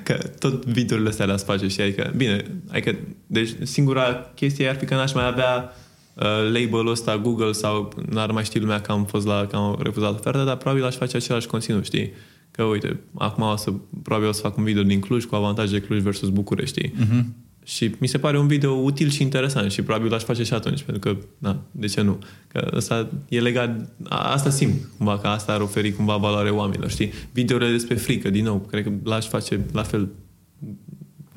că tot videourile astea le-aș face și adică... Bine, adică... Deci singura chestie ar fi că n-aș mai avea uh, label-ul ăsta Google sau n-ar mai ști lumea că am fost la... că am refuzat oferta, dar probabil aș face același conținut, știi? Că uite, acum o să, probabil o să fac un video din Cluj cu avantaje Cluj versus București, știi? Uh-huh. Și mi se pare un video util și interesant și probabil l-aș face și atunci, pentru că, na, de ce nu? Că asta e legat, a, asta simt, cumva, că asta ar oferi cumva valoare oamenilor, știi? Videourile despre frică, din nou, cred că l-aș face la fel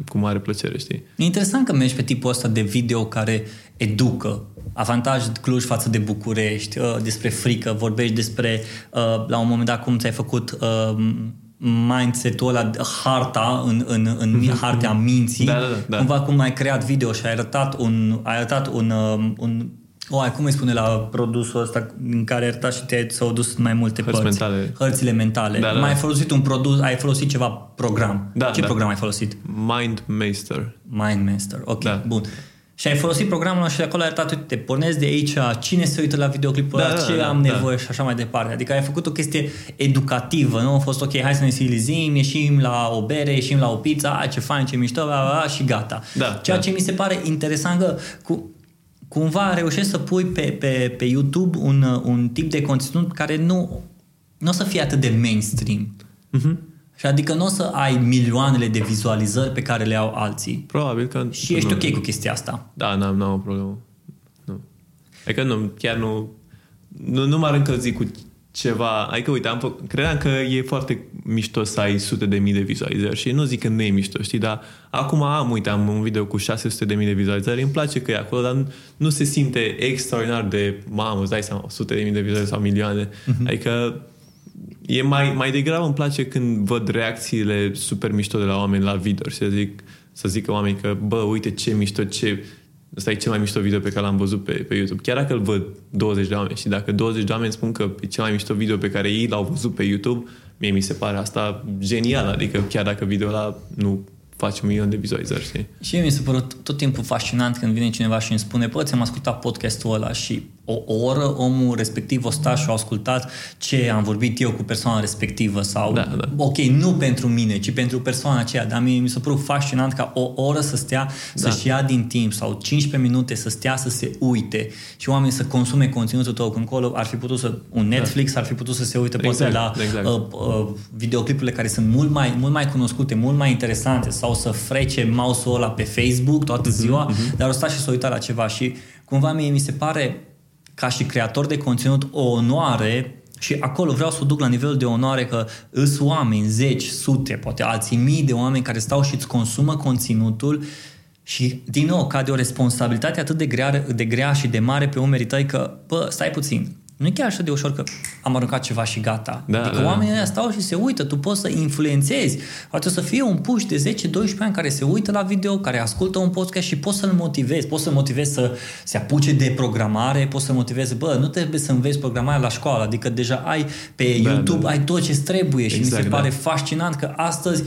cu mare plăcere, știi? E interesant că mergi pe tipul ăsta de video care educă. Avantaj Cluj față de București, uh, despre frică, vorbești despre, uh, la un moment dat, cum ți-ai făcut uh, mindset-ul ăla, harta în, în, în hartea minții. Da, da, da. Cumva cum ai creat video și ai arătat un, ai arătat un, uh, un O, cum îi spune la produsul ăsta în care ai și te s-au dus în mai multe Hărți părți? mentale. Hărțile mentale. Da, da. Mai ai folosit un produs, ai folosit ceva program. Da, Ce da. program ai folosit? Mindmaster. Mindmaster. Ok, Da. bun. Și ai folosit programul ăla și de acolo ai arătat, uite, te pornezi de aici, cine se uită la videoclipul Da, ăla, da, ce da, am da. nevoie și așa mai departe. Adică ai făcut o chestie educativă, nu? A fost ok, hai să ne silizim, ieșim la o bere, ieșim la o pizza, ai, ce fain, ce mișto, bla, bla, bla, și gata. Da, Ceea da. ce mi se pare interesant că cu, cumva reușești să pui pe, pe, pe YouTube un, un tip de conținut care nu, nu o să fie atât de mainstream. Mhm. Și adică nu o să ai milioanele de vizualizări pe care le au alții. Probabil că... Și ești nu. ok cu chestia asta. Da, n-am, n-am o problemă. Nu. Adică nu, chiar nu... Nu, nu m-ar încălzi cu ceva... Adică, uite, am făcut, credeam că e foarte mișto să ai sute de mii de vizualizări și nu zic că nu e mișto, știi, dar acum am, uite, am un video cu 600 de mii de vizualizări, îmi place că e acolo, dar nu, nu se simte extraordinar de, mamă, îți dai seama, sute de mii de vizualizări sau milioane. Mhm. Adică e mai, mai degrabă îmi place când văd reacțiile super mișto de la oameni la video și să zic, să zică oamenii că, bă, uite ce mișto, ce... Ăsta e cel mai mișto video pe care l-am văzut pe, pe YouTube. Chiar dacă îl văd 20 de oameni și dacă 20 de oameni spun că e cel mai mișto video pe care ei l-au văzut pe YouTube, mie mi se pare asta genial. Adică chiar dacă video ăla nu face un milion de vizualizări, știi? Și mie mi se părut tot timpul fascinant când vine cineva și îmi spune, bă, ți-am ascultat podcastul ăla și o, o oră omul respectiv o staș și a ascultat ce am vorbit eu cu persoana respectivă sau, Da, da. ok, nu pentru mine, ci pentru persoana aceea, dar mie mi s-a părut fascinant ca o oră să stea, Da. să-și ia din timp sau 15 minute să stea să se uite și oamenii să consume conținutul tău când încolo ar fi putut să, un Netflix ar fi putut să se uite poate Exact, la exact. uh, uh, videoclipurile care sunt mult mai, mult mai cunoscute, mult mai interesante sau să frece mouse-ul ăla pe Facebook toată Mhm, ziua, dar o sta și să uita la ceva și cumva mie mi se pare ca și creator de conținut o onoare și acolo vreau să o duc la nivelul de onoare că îs oameni, zeci, sute, poate alții mii de oameni care stau și îți consumă conținutul și, din nou, cade o responsabilitate atât de grea, de grea și de mare pe umerii tăi că, bă, stai puțin, nu e chiar așa de ușor că am aruncat ceva și gata. Da, adică da, da. oamenii ăia stau și se uită, tu poți să influențezi. Poate să fie un puș de 10-12 ani care se uită la video, care ascultă un podcast și poți să-l motivezi. Poți să-l motivezi să se apuce de programare, poți să-l motivezi, bă, nu trebuie să înveți programarea la școală, adică deja ai pe Da, YouTube, da. ai tot ce trebuie și mi Exact, se da. pare fascinant că astăzi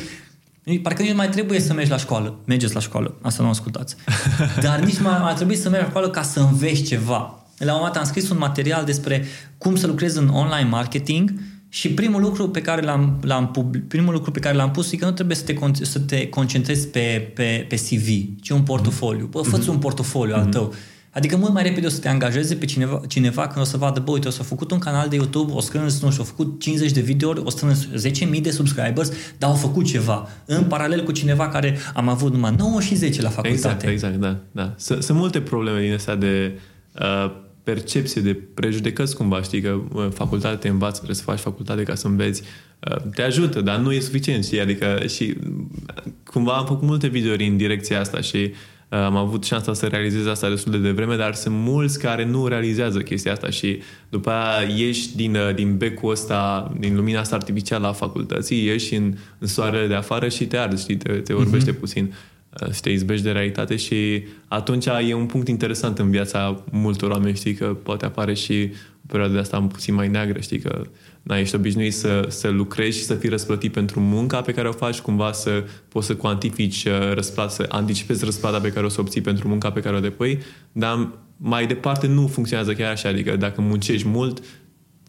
Parcă nici nu mai trebuie să mergi la școală. Mergeți la școală, asta nu ascultați. Dar nici mai mai trebuie să mergi la școală ca să înveți ceva. La un moment dat am scris un material despre cum să lucrezi în online marketing și primul lucru pe care l-am, l-am, pub- primul lucru pe care l-am pus e că nu trebuie să te, con- să te concentrezi pe, pe, pe CV, ci un portofoliu. Bă, fă un portofoliu al tău. Adică mult mai repede o să te angajeze pe cineva, cineva când o să vadă, bă, uite, o să a făcut un canal de YouTube, o strâns, nu știu, a făcut 50 de videouri, o strâns 10.000 de subscribers, dar au făcut ceva. În paralel cu cineva care am avut numai 9 și 10 la facultate. Exact, exact, da. da. S- Sunt multe probleme din astea de uh, percepție, de prejudecăți cumva, știi că uh, facultatea te învață, trebuie să faci facultate ca să înveți. Uh, te ajută, dar nu e suficient, știi? Adică și uh, cumva am făcut multe videouri în direcția asta și uh, am avut șansa să realizez asta destul de devreme, dar sunt mulți care nu realizează chestia asta și după aia ieși din, uh, din becul ăsta, din lumina asta artificială a facultății, ieși în, în soarele de afară și te arzi, știi? Te, te orbește Mhm. puțin uh, și te izbești de realitate și atunci e un punct interesant în viața multor oameni, știi, că poate apare și o perioadă de asta puțin mai neagră, știi, că na, ești obișnuit să, să lucrezi și să fii răsplătit pentru munca pe care o faci, cumva să poți să cuantifici uh, răsplata, să anticipezi răsplata pe care o să obții pentru munca pe care o depui, dar mai departe nu funcționează chiar așa, adică dacă muncești mult,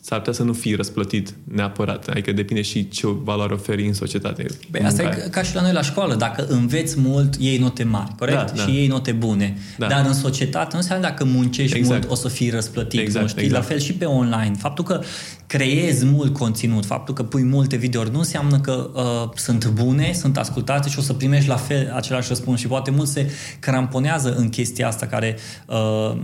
s-ar putea să nu fii răsplătit neapărat. Adică depinde și ce valoare oferi în societate. Păi asta Munca e ca- ca și la noi la școală. Dacă înveți mult, iei note mari, corect? Da, da. Și iei note bune. Da. Dar în societate nu înseamnă dacă muncești Exact. mult, o să fii răsplătit. Exact, nu știi? exact. La fel și pe online. Faptul că creezi mult conținut, faptul că pui multe videouri, nu înseamnă că uh, sunt bune, sunt ascultate și o să primești la fel același răspuns. Și poate mulți se cramponează în chestia asta care uh,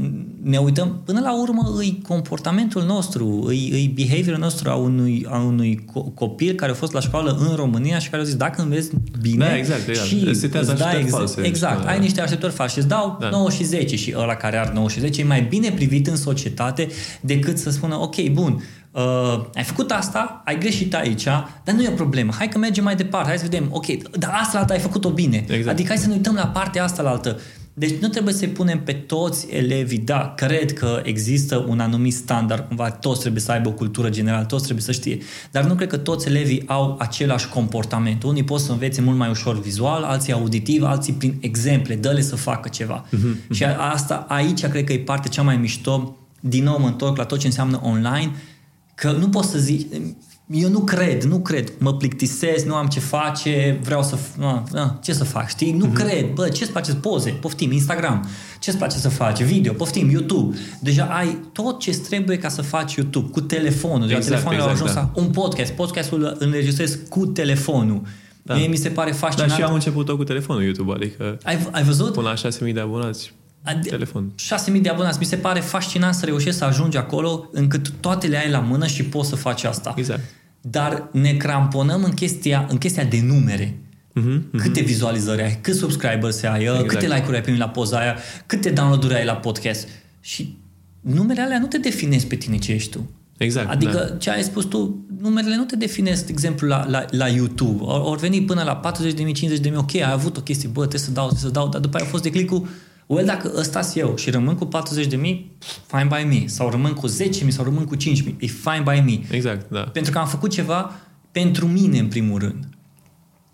ne uităm. Până la urmă, îi comportamentul nostru, îi, îi behaviorul nostru a unui, a unui co- copil care a fost la școală în România și care a zis, dacă înveți bine Da, exact, exact. și Îți setează îți dai așteptări exact, false. exact, Da. ai niște așteptări false și îți dau Da. 9 și 10 și ăla care are 9 și 10 e mai bine privit în societate decât să spună, ok, bun, Uh, ai făcut asta, ai greșit aici, dar nu e o problemă. Hai că mergem mai departe, hai să vedem. Ok, dar asta la altă ai făcut-o bine. Exact. Adică hai să ne uităm la partea asta la altă. Deci nu trebuie să-i punem pe toți elevii, da, cred că există un anumit standard, cumva toți trebuie să aibă o cultură generală, toți trebuie să știe, dar nu cred că toți elevii au același comportament. Unii pot să învețe mult mai ușor vizual, alții auditiv, alții prin exemple, dă-le să facă ceva. Mm-hmm. Și asta aici cred că e partea cea mai mișto, din nou mă întorc la tot ce înseamnă online, că nu poți să zici, eu nu cred, nu cred, mă plictisesc, nu am ce face, vreau să, na, na, ce să fac, știi? Nu mm-hmm. cred, bă, ce-ți place? Poze, poftim, Instagram, ce-ți place să faci? Video, poftim, YouTube. Deja ai tot ce trebuie ca să faci YouTube, cu telefonul. Deja Exact, telefonul exact, a ajuns da. la un podcast, podcastul îl înregistrez cu telefonul. Da. Mie mi se pare Dar fascinant. și eu am început tot cu telefonul YouTube, adică ai, ai văzut? până la 6.000 de abonați, Ade- telefon. 6.000 de abonați. Mi se pare fascinant să reușești să ajungi acolo încât toate le ai la mână și poți să faci asta. Exact. Dar ne cramponăm în chestia, în chestia de numere. Mhm, Câte vizualizări ai, câți subscribers ai, exact. câte like-uri ai primit la poza aia, câte download-uri ai la podcast. Și numerele alea nu te definesc pe tine ce ești tu. Exact, Adică da. ce ai spus tu, numerele nu te definesc, de exemplu, la, la, la YouTube. Au, au venit până la 40.000, 50.000, ok, ai avut o chestie, bă, trebuie să dau, trebuie să dau, dar după aia a fost declicul, well, dacă ăsta sunt eu și rămân cu 40.000, fine by me. Sau rămân cu 10.000 sau rămân cu 5.000, e fine by me. Exact, da. Pentru că am făcut ceva pentru mine, în primul rând.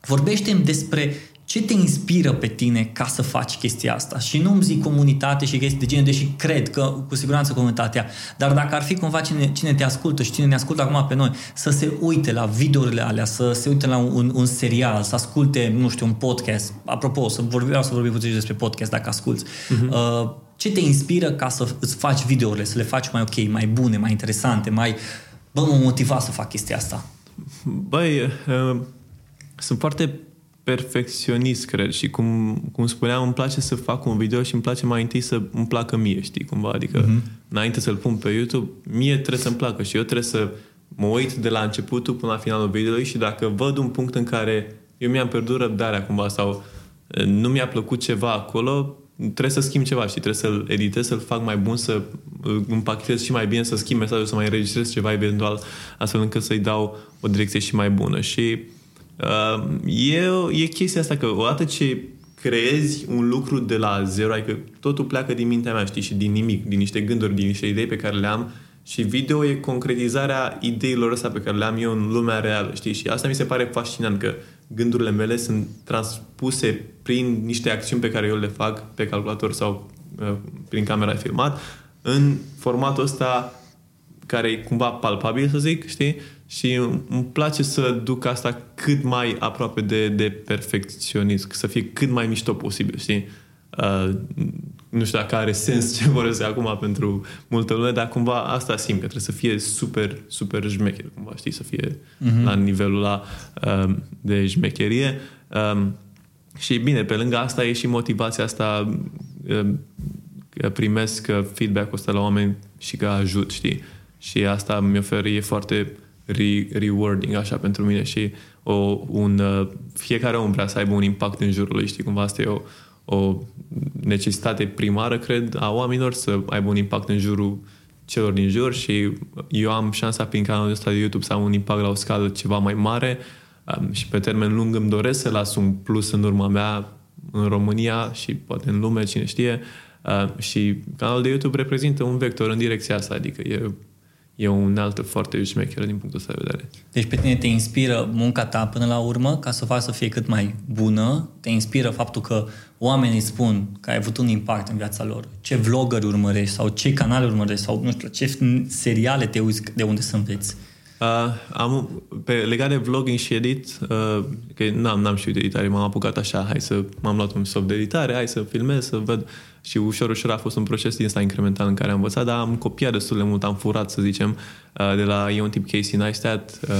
Vorbește-mi despre ce te inspiră pe tine ca să faci chestia asta. Și nu îmi zic comunitate și chestii de genul, deși cred că cu siguranță comunitatea, dar dacă ar fi cumva cine, cine te ascultă și cine ne ascultă acum pe noi, să se uite la videourile alea, să se uite la un, un serial, să asculte, nu știu, un podcast. Apropo, să vorbi, vreau să vorbim puțin despre podcast dacă asculți. Uh-huh. Uh, ce te inspiră ca să îți faci videourile, să le faci mai ok, mai bune, mai interesante, mai... Bă, mă motiva să fac chestia asta. Băi, uh, sunt foarte perfecționist, cred, și cum, cum spuneam, îmi place să fac un video și îmi place mai întâi să îmi placă mie, știi, cumva, adică Mhm. mm-hmm. înainte să-l pun pe YouTube, mie trebuie să-mi placă și eu trebuie să mă uit de la începutul până la finalul videoului și dacă văd un punct în care eu mi-am pierdut răbdarea cumva sau uh, nu mi-a plăcut ceva acolo, trebuie să schimb ceva și trebuie să-l editez, să-l fac mai bun, să îl împachetez și mai bine, să schimb mesajul, să mai înregistrez ceva eventual, astfel încât să-i dau o direcție și mai bună. Și uh, e, e chestia asta că odată ce creezi un lucru de la zero, adică totul pleacă din mintea mea, știi, și din nimic, din niște gânduri, din niște idei pe care le am și video e concretizarea ideilor astea pe care le am eu în lumea reală, știi? Și asta mi se pare fascinant, că gândurile mele sunt transpuse prin niște acțiuni pe care eu le fac pe calculator sau uh, prin camera de filmat în formatul ăsta care e cumva palpabil, să zic, știi? Și îmi place să duc asta cât mai aproape de, de perfecționism, să fie cât mai mișto posibil, știi? Uh, nu știu dacă are sens ce vorbesc acum pentru multă lume, dar cumva asta simt, că trebuie să fie super, super șmecher, cumva, știi? Să fie uh-huh. la nivelul ăla uh, de șmecherie. Um, și bine, pe lângă asta e și motivația asta uh, că primesc uh, feedback-ul ăsta la oameni și că ajut, știi? Și asta mi oferă, e foarte re- rewarding așa pentru mine și o, un, uh, fiecare om vrea să aibă un impact în jurul lui, știi? Cumva asta e o, o necesitate primară, cred, a oamenilor să aibă un impact în jurul celor din jur și eu am șansa prin canalul ăsta de YouTube să am un impact la o scală ceva mai mare um, și pe termen lung îmi doresc să las un plus în urma mea în România și poate în lume, cine știe. Uh, și canalul de YouTube reprezintă un vector în direcția asta, adică e, e un altă foarte șmecheră din punctul ăsta de vedere. Deci pe tine te inspiră munca ta până la urmă ca să faci să fie cât mai bună, te inspiră faptul că oamenii spun că ai avut un impact în viața lor, ce vloggeri urmărești sau ce canale urmărești sau nu știu, ce seriale te uiți de unde să înveți. Uh, am, pe, legat de vlogging și edit, uh, că n-am, n-am știut editare, m-am apucat așa, hai să m-am luat un soft de editare, hai să filmez, să văd și ușor, ușor a fost un proces din ăsta incremental în care am învățat, dar am copiat destul de mult, am furat, să zicem, uh, de la, e un tip Casey Neistat uh,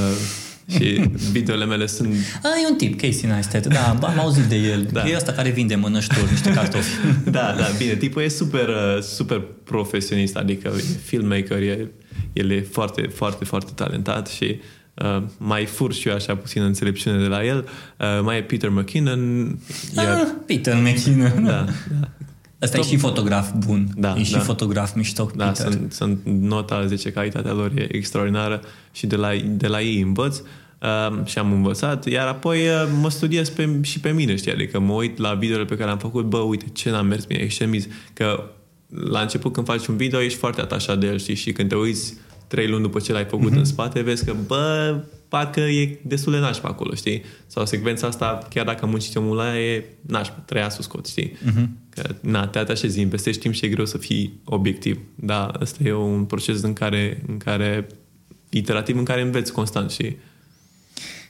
și videole mele sunt A, e un tip, Casey Neistat, da, ba, am auzit de el. Da. Da. E ăsta care vinde mănășturi, niște cartofi. da, da, bine, tipul e super, uh, super profesionist, adică e filmmaker, e, el e foarte, foarte, foarte talentat și uh, mai fur și eu așa puțin înțelepciune de la el. Uh, mai e Peter McKinnon, iar, Ah, Peter McKinnon. da, da, Ăsta e și fotograf bun. Da, e și da. fotograf mișto, da Peter. sunt, sunt nota 10, calitatea lor e extraordinară și de la, de la ei învăț. uh, și am învățat, iar apoi uh, mă studiez pe, și pe mine, știi, adică mă uit la videole pe care am făcut, bă, uite, ce n-am mers bine, extremiz, că la început când faci un video ești foarte atașat de el, știi, și când te uiți trei luni după ce l-ai făcut mm-hmm. în spate, vezi că, bă, parcă e destul de nașpa acolo, știi? Sau secvența asta, chiar dacă am muncit omul ăla, e nașpa, treia să scot, știi? Mm-hmm. Că, na, te atașezi, investești timp și e greu să fii obiectiv. Da, ăsta e un proces în care, în care iterativ, în care înveți constant, și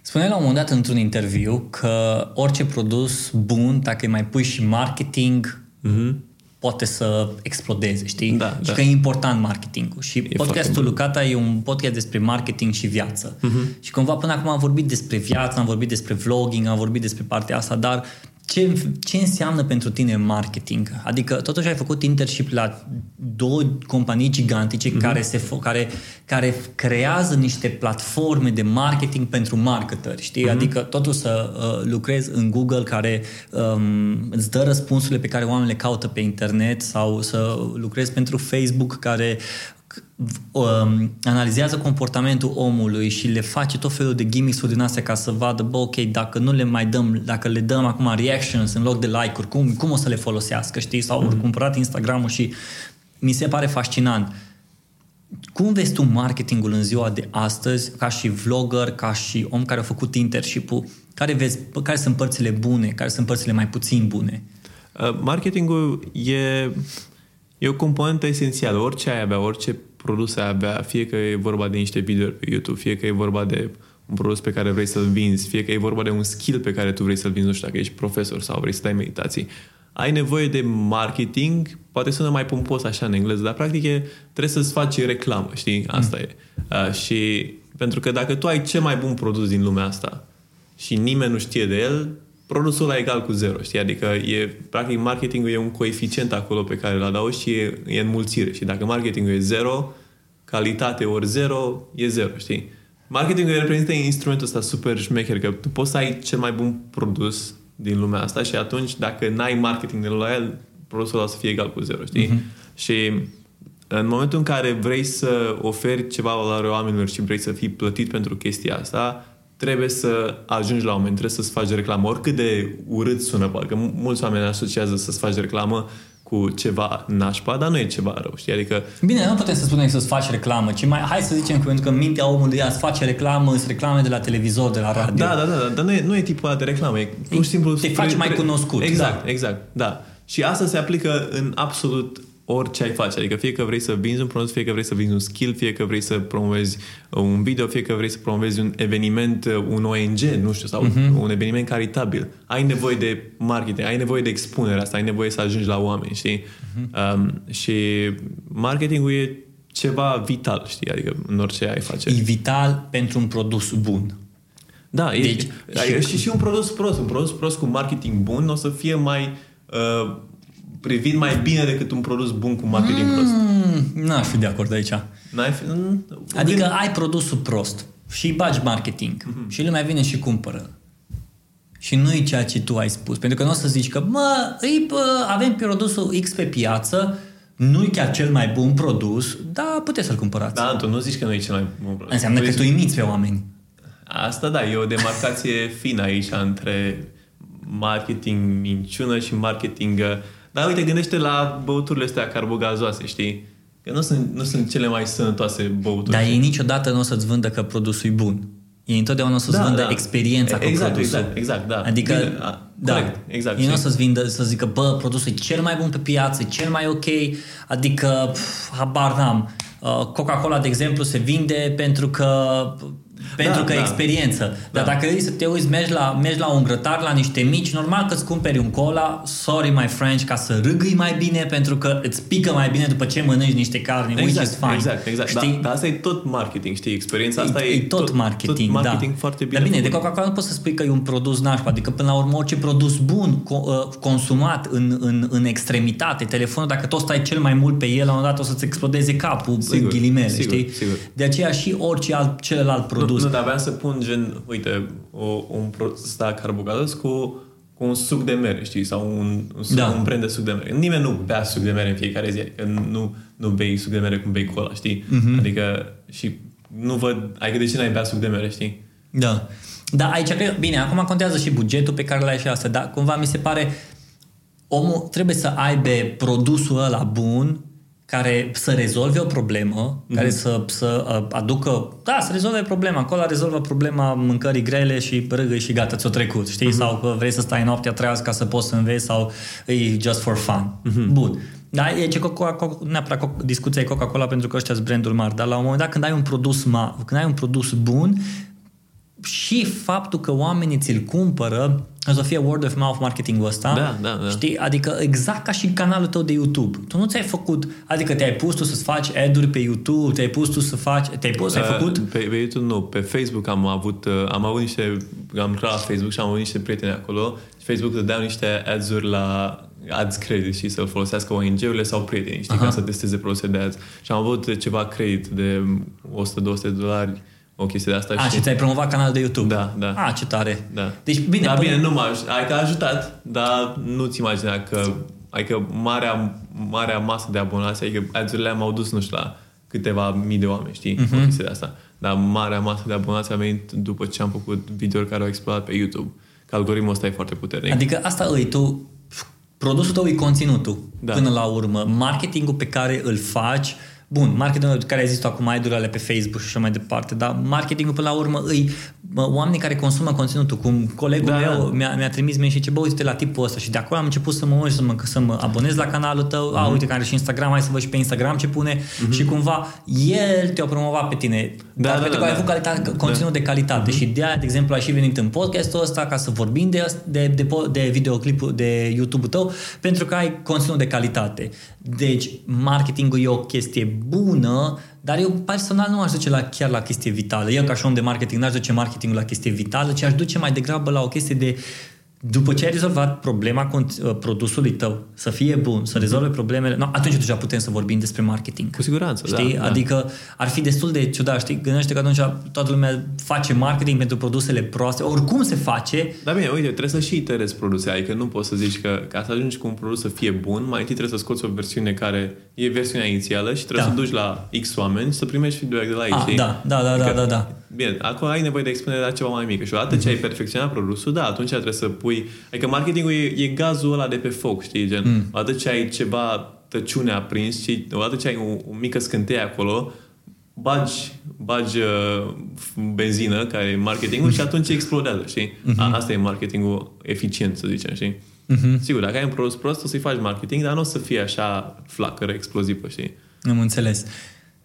Spuneai la un moment dat într-un interviu că orice produs bun, dacă îi mai pui și marketing, mm-hmm poate să explodeze, știi? Da, și da. că e important marketingul. Și E podcastul foarte Lucata e un podcast despre marketing și viață. Uh-huh. Și cumva până acum am vorbit despre viață, am vorbit despre vlogging, am vorbit despre partea asta, dar ce, ce înseamnă pentru tine marketing? Adică totuși ai făcut internship la două companii gigantice uh-huh. care, se, fo- care, care creează niște platforme de marketing pentru marketeri, știi? Uh-huh. Adică totuși să uh, lucrezi în Google care um, îți dă răspunsurile pe care oamenii le caută pe internet sau să lucrezi pentru Facebook care um, analizează comportamentul omului și le face tot felul de gimmicks-uri din astea ca să vadă, bă, ok, dacă nu le mai dăm, dacă le dăm acum reactions în loc de like-uri, cum, cum o să le folosească, știi? Sau mm-hmm. cumpărat Instagram-ul și mi se pare fascinant. Cum vezi tu marketingul în ziua de astăzi, ca și vlogger, ca și om care a făcut internship-ul? Care, vezi, care sunt părțile bune, care sunt părțile mai puțin bune? Uh, marketingul e, e o componentă esențială. Orice ai avea, orice produs ai avea, fie că e vorba de niște videouri pe YouTube, fie că e vorba de un produs pe care vrei să-l vinzi, fie că e vorba de un skill pe care tu vrei să-l vinzi, nu știu dacă ești profesor sau vrei să dai meditații, ai nevoie de marketing, poate sună mai pompos așa în engleză, dar practic e, trebuie să-ți faci reclamă, știi? Asta mm. e. Uh, și pentru că dacă tu ai cel mai bun produs din lumea asta și nimeni nu știe de el, produsul ăla e egal cu zero, știi? Adică e, practic marketingul e un coeficient acolo pe care îl adaugi și e, e înmulțire. Și dacă marketingul e zero, calitate ori zero, e zero, știi? Marketingul reprezintă instrumentul ăsta super șmecher, că tu poți să ai cel mai bun produs din lumea asta și atunci, dacă n-ai marketing de la el, produsul ăla o să fie egal cu zero, știi? Uh-huh. Și în momentul în care vrei să oferi ceva valoare oamenilor și vrei să fii plătit pentru chestia asta, trebuie să ajungi la oameni, trebuie să-ți faci reclamă. Oricât de urât sună, că mulți oameni asociază să-ți faci reclamă cu ceva nașpa, dar nu e ceva rău, știi? Adică... Bine, nu putem să spunem să-ți faci reclamă, ci mai, hai să zicem că, că mintea omului ea îți face reclamă, îți reclame de la televizor, de la radio. Da, da, da, da dar nu e, nu e tipul ăla de reclamă, e pur și simplu... Te faci mai cunoscut. Exact, da. exact, da. Și asta se aplică în absolut orice ai face. Adică fie că vrei să vinzi un produs, fie că vrei să vinzi un skill, fie că vrei să promovezi un video, fie că vrei să promovezi un eveniment, un ONG, nu știu, sau uh-huh. un eveniment caritabil. Ai nevoie de marketing, ai nevoie de expunere asta, ai nevoie să ajungi la oameni, știi? Uh-huh. Um, și marketingul e ceva vital, știi? Adică în orice ai face. E vital pentru un produs bun. Da, deci, e, și, și, și un produs prost. Un produs prost cu marketing bun o să fie mai... Uh, privit mai bine decât un produs bun cu marketing mm, prost. N-aș fi de acord aici. N-ai fi, mm, adică gând... ai produsul prost și bagi marketing mm-hmm. și lumea vine și cumpără. Și nu e ceea ce tu ai spus. Pentru că nu o să zici că, mă, îi, bă, avem produsul X pe piață, nu e chiar cel mai bun produs, dar puteți să-l cumpărați. Da, tu nu zici că nu e cel mai bun produs. Înseamnă tu că tu imiți pe oameni. Asta da, e o demarcație fină aici între marketing minciună și marketing... Dar uite, gândește la băuturile astea carbogazoase, știi? Că nu sunt, nu sunt cele mai sănătoase băuturi. Dar ei niciodată nu o să-ți vândă că produsul e bun. Ei întotdeauna o să-ți Da, vândă da. experiența cu Exact, produsul. exact, exact, da. Adică, Bine, a, da, corect, exact, Ei nu o și- să-ți vindă, să zică, bă, produsul e cel mai bun pe piață, e cel mai ok, adică, pf, habar n-am. Uh, Coca-Cola, de exemplu, se vinde pentru că pentru Da, că da. experiență. Dar Da. dacă vrei să te uiți, mergi la, mergi la un grătar, la niște mici, normal că îți cumperi un cola, sorry my French, ca să râgâi mai bine, pentru că îți pică mai bine după ce mănânci niște carne, which is Exact, fine. exact, exact. Știi? Da, dar asta e tot marketing, știi? Experiența asta e, e tot marketing, tot marketing da. foarte bine Dar bine, de făcut. Coca-Cola nu poți să spui că e un produs nașpa, adică până la urmă orice produs bun co- uh, consumat în, în, în extremitate, telefonul, dacă tot stai cel mai mult pe el, la un moment dat o să-ți explodeze capul Sigur, în ghilimele, sigur, știi? sigur. De aceea și orice alt, celălalt produs. Nu, nu, dar aveam să pun gen, uite, o, un produs ăsta carbogazos cu, cu un suc de mere, știi? Sau un, un, suc, Da. un brand de suc de mere. Nimeni nu bea suc de mere în fiecare zi. Adică nu, nu bei suc de mere cum bei cola, știi? Mhm. Adică și nu văd... Adică de ce n-ai bea suc de mere, știi? Da. Da, aici cred, bine, acum contează și bugetul pe care l-ai și asta, dar cumva mi se pare omul trebuie să aibă produsul ăla bun care să rezolve o problemă, mm-hmm. care să, să uh, aducă, da, să rezolve problema. Acolo rezolvă problema mâncării grele și râgă și gata, ți-o trecut, știi? Mm-hmm. Sau că vrei să stai noaptea treaz ca să poți să înveți sau e just for fun. Mm-hmm. Bun. Da, e ce Coca, neapărat discuția e Coca-Cola pentru că ăștia sunt branduri mari, dar la un moment dat când ai un produs, ma, când ai un produs bun, și faptul că oamenii ți-l cumpără o să fie word of mouth marketingul ăsta. Da, da, da. Știi? Adică exact ca și canalul tău de YouTube. Tu nu ți-ai făcut, adică te-ai pus tu să-ți faci ad-uri pe YouTube, te-ai pus tu să faci, te-ai pus, uh, ai făcut? Pe, pe YouTube nu, pe Facebook am avut, uh, am avut niște, am lucrat la Facebook și am avut niște prieteni acolo și Facebook te dau niște ads-uri la ads credit și să-l folosească ONG-urile sau prietenii, știi, Aha. ca să testeze produse de ads. Și am avut ceva credit de 100-200 de dolari o chestie de asta. A, și, și ți-ai promovat canalul de YouTube. Da, da. A, ce tare. Da. Deci, bine. Da, până... bine, nu m-a Adică a ajutat, dar nu-ți imagina că adică marea, marea masă de abonați, adică ads-urile m-au dus, nu știu, la câteva mii de oameni, știi, uh-huh. o chestie de asta. Dar marea masă de abonați a venit după ce am făcut videouri care au explodat pe YouTube. Că algoritmul ăsta e foarte puternic. Adică asta îi tu, produsul tău e conținutul, da. până la urmă. Marketingul pe care îl faci Bun, marketingul care ai zis acum, ai ale pe Facebook și așa mai departe, dar marketingul până la urmă îi oamenii care consumă conținutul, cum colegul da, meu da. Mi-a, mi-a trimis mie și ce bă, uite la tipul ăsta și de acolo am început să mă uit să mă, să mă abonez la canalul tău, uh-huh. a, mhm. uite care și Instagram, hai să văd și pe Instagram ce pune uh-huh. și cumva el te-a promovat pe tine, da, dar da, pentru da, că da. ai avut calitate, conținut da. de calitate uh-huh. și de aia, de exemplu, ai și venit în podcastul ăsta ca să vorbim de, de, de, de videoclipul de YouTube-ul tău, pentru că ai conținut de calitate. Deci, marketingul e o chestie bună, dar eu personal nu aș duce la, chiar la chestie vitală. Eu ca și om de marketing n-aș duce marketingul la chestie vitală, ci aș duce mai degrabă la o chestie de după ce ai rezolvat problema uh, produsului tău, să fie bun, să rezolve problemele, no, atunci deja putem să vorbim despre marketing. Cu siguranță, știi? Da, adică da. ar fi destul de ciudat, știi? Gândește că atunci toată lumea face marketing pentru produsele proaste, oricum se face. Da, bine, uite, trebuie să și iterezi produse, adică nu poți să zici că ca să ajungi cu un produs să fie bun, mai întâi trebuie să scoți o versiune care e versiunea inițială și trebuie da. să duci la X oameni și să primești feedback de la ei, ah, Da, da, da, adică, da, da, da. Bine, acum ai nevoie de expunere la ceva mai mică și odată mm-hmm. ce ai perfecționat produsul, da, atunci trebuie să pui... Adică marketingul e, e gazul ăla de pe foc, știi? Gen, mm. odată ce ai ceva tăciune aprins și odată ce ai o, o mică scânteie acolo, bagi, bagi uh, benzină, care e marketingul, și atunci explodează, știi? Mm-hmm. A, asta e marketingul eficient, să zicem, știi? Mm-hmm. Sigur, dacă ai un produs prost, o să-i faci marketing, dar nu o să fie așa flacără, explozivă, știi? Am înțeles.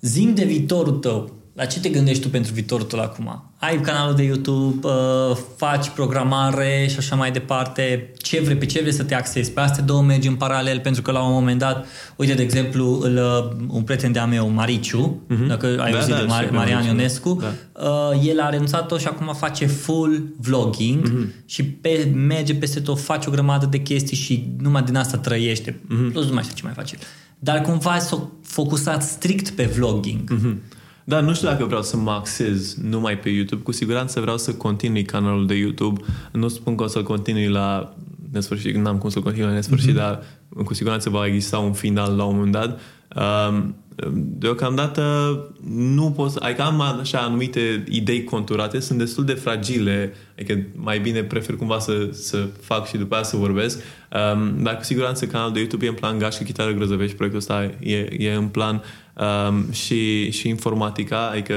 Zim de viitorul tău la ce te gândești tu pentru viitorul tău acum? Ai canalul de YouTube, uh, faci programare și așa mai departe. Ce vrei, pe ce vrei să te axezi? Pe astea două mergi în paralel pentru că la un moment dat, uite, de exemplu, îl, uh, un prieten de-a meu, Mariciu, uh-huh. dacă ai da, auzit da, de Mar- Marian Ionescu, da. uh, el a renunțat-o și acum face full vlogging uh-huh. și pe, merge peste tot, face o grămadă de chestii și numai din asta trăiește. Uh-huh. Plus nu mai știu ce mai face. Dar cumva s-a focusat strict pe vlogging. Uh-huh. Da, nu știu dacă vreau să mă axez numai pe YouTube. Cu siguranță vreau să continui canalul de YouTube. Nu spun că o să continui la nesfârșit, n-am cum să continui la nesfârșit, mm-hmm. dar cu siguranță va exista un final la un moment dat. Um, deocamdată nu pot, adică am așa anumite idei conturate, sunt destul de fragile, adică mai bine prefer cumva să, să fac și după aia să vorbesc, um, dar cu siguranță canalul de YouTube e în plan Gașcă Chitară Grăzăvești, proiectul ăsta e, e în plan um, și, și informatica, adică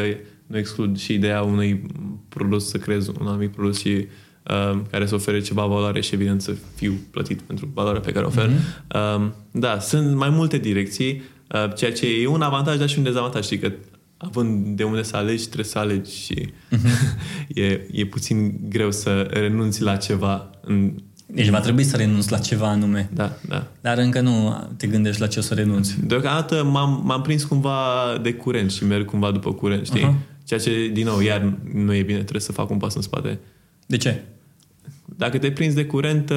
nu exclud și ideea unui produs, să creez un anumit produs și um, care să ofere ceva valoare și evident să fiu plătit pentru valoarea pe care o ofer. Mm-hmm. Um, da, sunt mai multe direcții, uh, ceea ce e un avantaj, dar și un dezavantaj. Știi că având de unde să alegi, trebuie să alegi și mm-hmm. e, e puțin greu să renunți la ceva în deci va trebui să renunți la ceva anume. Da, da. Dar încă nu te gândești la ce o să renunți. Deocamdată m-am, m-am prins cumva de curent și merg cumva după curent, știi? Uh-huh. Ceea ce, din nou, iar nu e bine, trebuie să fac un pas în spate. De ce? Dacă te prinzi de curent,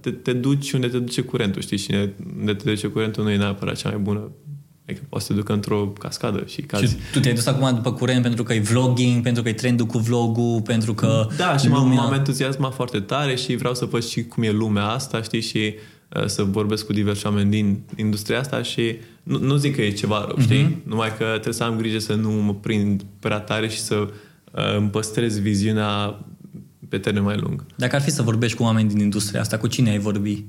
te, te duci unde te duce curentul, știi? Și unde te duce curentul nu e neapărat cea mai bună Adică poți să te ducă într-o cascadă și cazi. Și tu te-ai dus acum după curent pentru că e vlogging, pentru că e trendul cu vlogul, pentru că... Da, și lumea... m-am entuziasmat foarte tare și vreau să văd și cum e lumea asta, știi, și uh, să vorbesc cu diversi oameni din industria asta și nu, nu zic că e ceva rău, știi? Mm-hmm. Numai că trebuie să am grijă să nu mă prind prea tare și să uh, îmi păstrez viziunea pe termen mai lung. Dacă ar fi să vorbești cu oameni din industria asta, cu cine ai vorbi?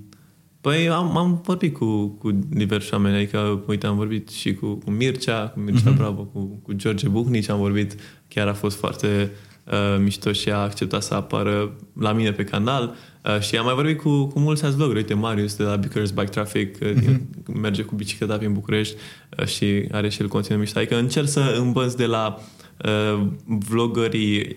Păi am, am vorbit cu, cu diversi oameni, adică, uite, am vorbit și cu, cu Mircea, cu Mircea uh-huh. Bravo, cu, cu George Buhnici, am vorbit, chiar a fost foarte uh, mișto și a acceptat să apară la mine pe canal uh, și am mai vorbit cu, cu mulți alți vlogger, uite, Marius de la Bucharest Bike Traffic, uh, din, uh-huh. merge cu bicicleta prin București uh, și are și el conținut mișto, adică încerc să învăț de la uh, vloggerii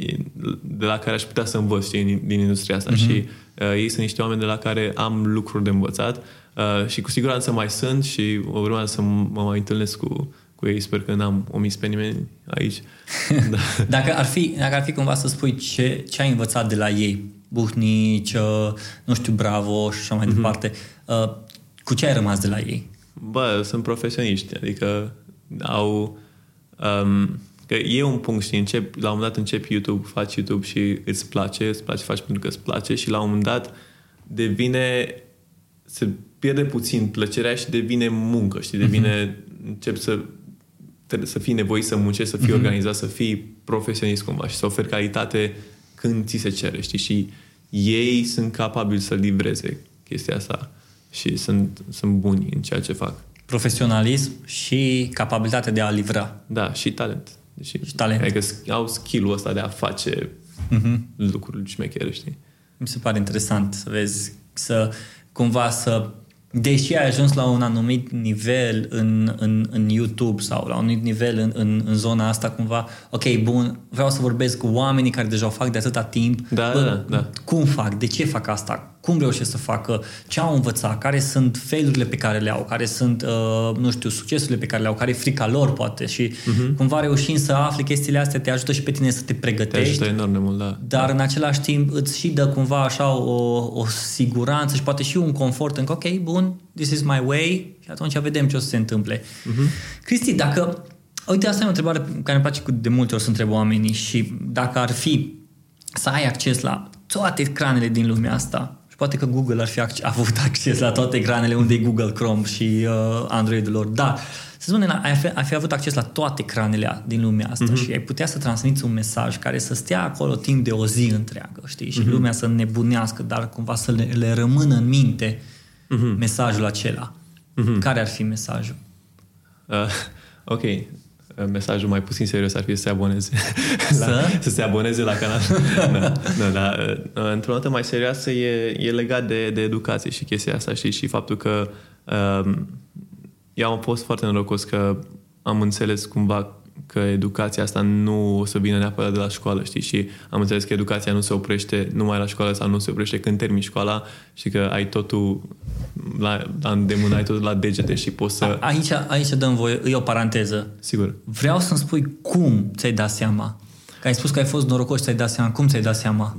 de la care aș putea să învăț știi, din, din industria asta uh-huh. și uh, ei sunt niște oameni de la care am lucruri de învățat uh, și cu siguranță mai sunt și urmează să mă mai întâlnesc cu, cu ei. Sper că n-am omis pe nimeni aici. da. dacă, ar fi, dacă ar fi cumva să spui ce, ce ai învățat de la ei, Buhnici, uh, nu știu, Bravo și așa mai uh-huh. departe, uh, cu ce ai rămas de la ei? Bă, sunt profesioniști, adică au... Um, Că e un punct, știi, încep, la un moment dat începi YouTube, faci YouTube și îți place, îți place, faci pentru că îți place și la un moment dat devine, se pierde puțin plăcerea și devine muncă, știi, devine, uh-huh. încep să trebuie să fii nevoit să muncești, să fii uh-huh. organizat, să fii profesionist cumva și să oferi calitate când ți se cere, știi, și ei sunt capabili să livreze chestia asta și sunt, sunt buni în ceea ce fac. Profesionalism și capabilitate de a livra. Da, și talent. Și, și talent. Adică au skill-ul ăsta de a face uh-huh. lucruri șmechere, știi? Mi se pare interesant să vezi, să cumva să deși ai ajuns la un anumit nivel în, în, în YouTube sau la un anumit nivel în, în, în zona asta, cumva, ok, bun, vreau să vorbesc cu oamenii care deja o fac de atâta timp. Da, Bă, da, da. Cum fac? De ce fac asta? Cum reușesc să facă? Ce au învățat? Care sunt failurile pe care le au? Care sunt, uh, nu știu, succesurile pe care le au? Care e frica lor, poate? Și uh-huh. cumva reușind să afli chestiile astea te ajută și pe tine să te pregătești. Te ajută enorm de mult, da. Dar în același timp îți și dă cumva așa o, o siguranță și poate și un confort în că, ok, bun, this is my way și atunci vedem ce o să se întâmple. Uh-huh. Cristi, dacă... Uite, asta e o întrebare care îmi place de multe ori să întreb oamenii și dacă ar fi să ai acces la toate ecranele din lumea asta, și poate că Google ar fi avut acces la toate ecranele unde e Google Chrome și uh, Android-ul lor, dar să spunem, ai fi, ai fi avut acces la toate ecranele din lumea asta uh-huh. și ai putea să transmiți un mesaj care să stea acolo timp de o zi întreagă, știi? Și uh-huh. lumea să nebunească, dar cumva să le, le rămână în minte uh-huh. mesajul acela. Uh-huh. Care ar fi mesajul? Uh, ok. Uh, mesajul mai puțin serios ar fi să se aboneze. Să? la, să se aboneze la canal. da, da, da. Uh, într-o notă mai serioasă e, e legat de, de educație și chestia asta, știi? Și faptul că uh, eu am fost foarte norocos că am înțeles cumva că educația asta nu o să vină neapărat de la școală, știi? Și am înțeles că educația nu se oprește numai la școală sau nu se oprește când termini școala și că ai totul la, la îndemână, ai totul la degete și poți să... A, aici, aici dăm voie, e o paranteză. Sigur. Vreau să-mi spui cum ți-ai dat seama. Că ai spus că ai fost norocos ți-ai dat seama. Cum ți-ai dat seama?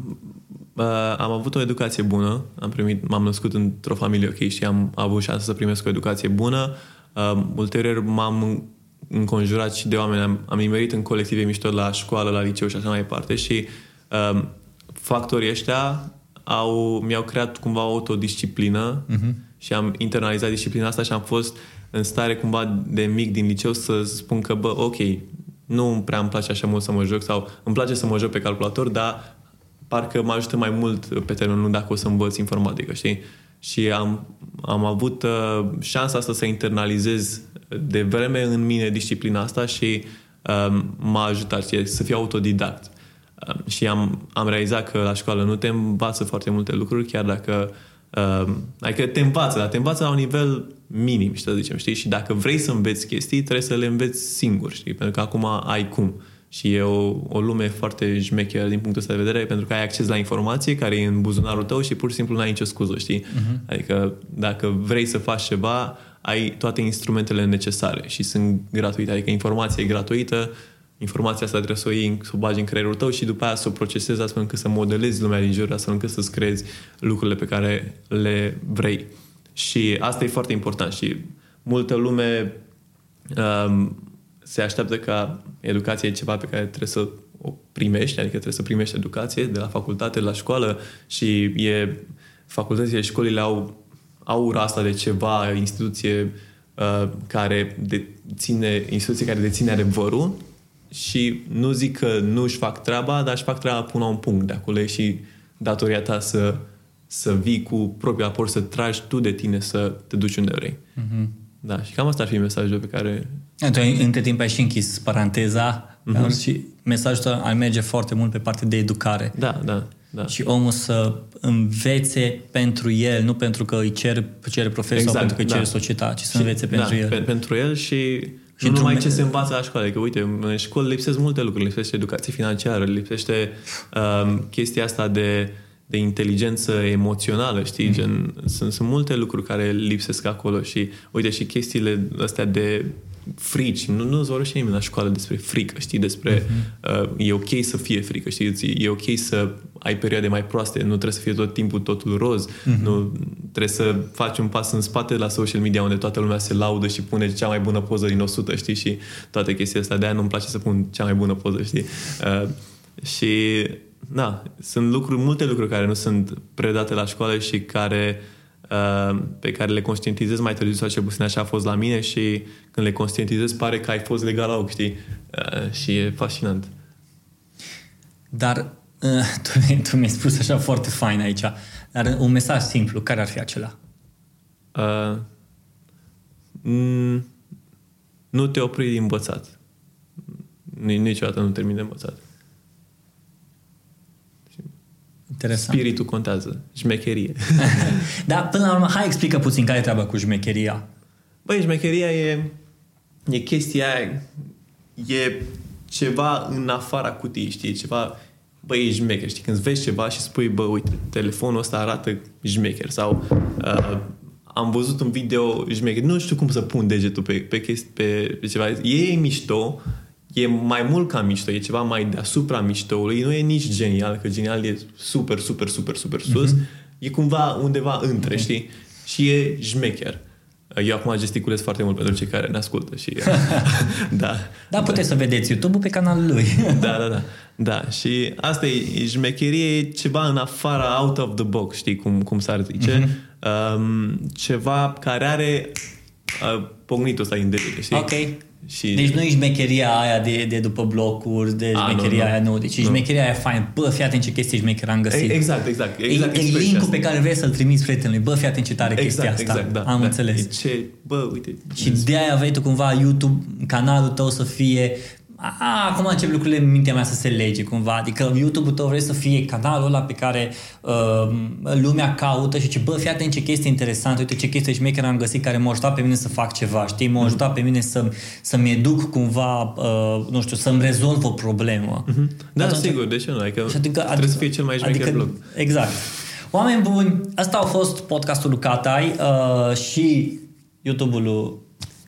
Uh, am avut o educație bună, am primit, m-am născut într-o familie ok și am avut șansa să primesc o educație bună. Uh, ulterior m-am înconjurat și de oameni, am, am nimerit în colective mișto la școală, la liceu și așa mai departe și um, factorii ăștia au, mi-au creat cumva o autodisciplină uh-huh. și am internalizat disciplina asta și am fost în stare cumva de mic din liceu să spun că, bă, ok, nu prea îmi place așa mult să mă joc sau îmi place să mă joc pe calculator, dar parcă mă ajută mai mult pe termen lung dacă o să învăț informatică, știi? Și am, am avut uh, șansa asta să internalizez de vreme în mine disciplina asta și um, m-a ajutat și să fiu autodidact. Um, și am, am realizat că la școală nu te învață foarte multe lucruri, chiar dacă um, adică te învață, dar te învață la un nivel minim, să zicem, știi? Și dacă vrei să înveți chestii, trebuie să le înveți singur, știi? Pentru că acum ai cum. Și e o, o lume foarte jmecheră din punctul ăsta de vedere, pentru că ai acces la informație care e în buzunarul tău și pur și simplu n-ai nicio scuză, știi? Uh-huh. Adică dacă vrei să faci ceva, ai toate instrumentele necesare și sunt gratuite. Adică informația e gratuită, informația asta trebuie să o iei, să o bagi în creierul tău și după aia să o procesezi astfel încât să modelezi lumea din jur, astfel încât să-ți creezi lucrurile pe care le vrei. Și asta e foarte important și multă lume um, se așteaptă ca educația e ceva pe care trebuie să o primești, adică trebuie să primești educație de la facultate, de la școală și e facultățile, școlile au aura asta de ceva, instituție uh, care deține, instituție care deține adevărul și nu zic că nu își fac treaba, dar își fac treaba până la un punct de acolo e și datoria ta să, să vii cu propriul aport, să tragi tu de tine să te duci unde vrei. Mm-hmm. Da, și cam asta ar fi mesajul pe care... Tu între timp ai și închis paranteza mm-hmm. și mesajul ăsta ar merge foarte mult pe partea de educare. Da, da, da. Și omul să învețe pentru el, nu pentru că îi cer, cere profesor exact, sau pentru că îi da. cere societatea, ci să Și- învețe pentru da, el. Pe, pentru el și, și nu într-un numai me- ce se învață la școală. Că uite, în școală lipsesc multe lucruri. Lipsește educație financiară, lipsește um, chestia asta de, de inteligență emoțională, știi? Mm. Gen, sunt, sunt multe lucruri care lipsesc acolo și uite și chestiile astea de frici. Nu, nu îți vorbește nimeni la școală despre frică, știi? Despre mm-hmm. uh, e ok să fie frică, știi? Ți- E ok să ai perioade mai proaste, nu trebuie să fie tot timpul totul roz, mm-hmm. nu trebuie să faci un pas în spate la social media unde toată lumea se laudă și pune cea mai bună poză din 100, știi? Și toate chestiile astea. De-aia nu-mi place să pun cea mai bună poză, știi? Uh, și da, sunt lucruri, multe lucruri care nu sunt predate la școală și care uh, pe care le conștientizez mai târziu sau cel puțin așa a fost la mine și când le conștientizez pare că ai fost legal la ochi, știi? Uh, și e fascinant. Dar uh, tu, mi- tu mi-ai spus așa foarte fain aici, dar un mesaj simplu, care ar fi acela? Uh, mm, nu te opri din învățat. Ni- Niciodată nu termin de învățat. Interesant. Spiritul contează. Șmecherie. Dar până la urmă, hai explică puțin care e treaba cu șmecheria. Băi, șmecheria e, e chestia aia, e ceva în afara cutiei, știi? Ceva, băi, e șmecher, știi? Când vezi ceva și spui, bă, uite, telefonul ăsta arată șmecher sau uh, am văzut un video șmecher, nu știu cum să pun degetul pe, pe, chesti, pe, pe ceva. E mișto, e mai mult ca mișto, e ceva mai deasupra miștoului, nu e nici genial, că genial e super, super, super, super sus, mm-hmm. e cumva undeva între, mm-hmm. știi? Și e șmecher. Eu acum gesticulez foarte mult pentru cei care ne ascultă și da. Da, puteți să vedeți YouTube-ul pe canalul lui. Da, da, da. Da, și asta e, e șmecherie, e ceva în afara, out of the box, știi cum, cum s-ar zice. Mm-hmm. Um, ceva care are uh, pognitul ăsta în degete, știi? Ok. Și Deci nu e șmecheria aia de, de după blocuri, de A, șmecheria nu, nu. aia nu. Deci e Nu. șmecheria aia fain. Bă, fii atent ce chestie șmecher am găsit. E- exact, exact, exact, E, e expresia link-ul asta. pe care vrei să-l trimiți prietenului. Bă, fii atent ce tare chestia exact, asta. exact, da. Am da. înțeles. E ce, bă, uite. Și de aia vrei tu cumva YouTube, canalul tău să fie a, acum încep lucrurile în mintea mea să se lege cumva, adică YouTube-ul tău vrei să fie canalul ăla pe care uh, lumea caută și ce bă, fii atent ce chestie interesantă, uite ce chestie șmecher am găsit care m-a ajutat pe mine să fac ceva, știi, m-a ajutat pe mine să, să-mi educ cumva, uh, nu știu, să-mi rezolv o problemă. Da, Atunci- sigur, de ce nu? Adică, și adică, trebuie să fie cel mai șmecher adică, blog. Exact. Oameni buni, ăsta a fost podcastul lui Catai uh, și YouTube-ul lui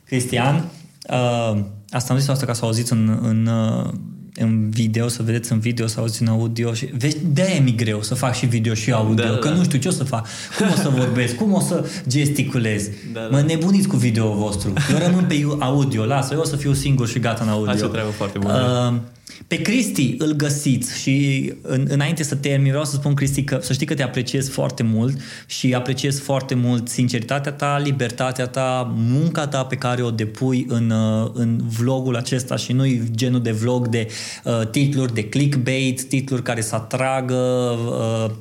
Cristian. Uh, asta am zis asta ca să auziți în, în, uh, în video, să vedeți în video, să auziți în audio. Și, vezi, de-aia mi greu să fac și video și audio, Da, da, că da. nu știu ce o să fac, cum o să vorbesc, cum o să gesticulez. Da, da. Mă nebuniți cu video vostru. Eu rămân pe audio, lasă, eu o să fiu singur și gata în audio. Așa treabă foarte bună. Uh, pe Cristi îl găsiți și în, înainte să termin vreau să spun Cristi că să știi că te apreciez foarte mult și apreciez foarte mult sinceritatea ta, libertatea ta, munca ta pe care o depui în, uh, în vlogul acesta și nu genul de vlog de uh, titluri de clickbait, titluri care să atragă uh,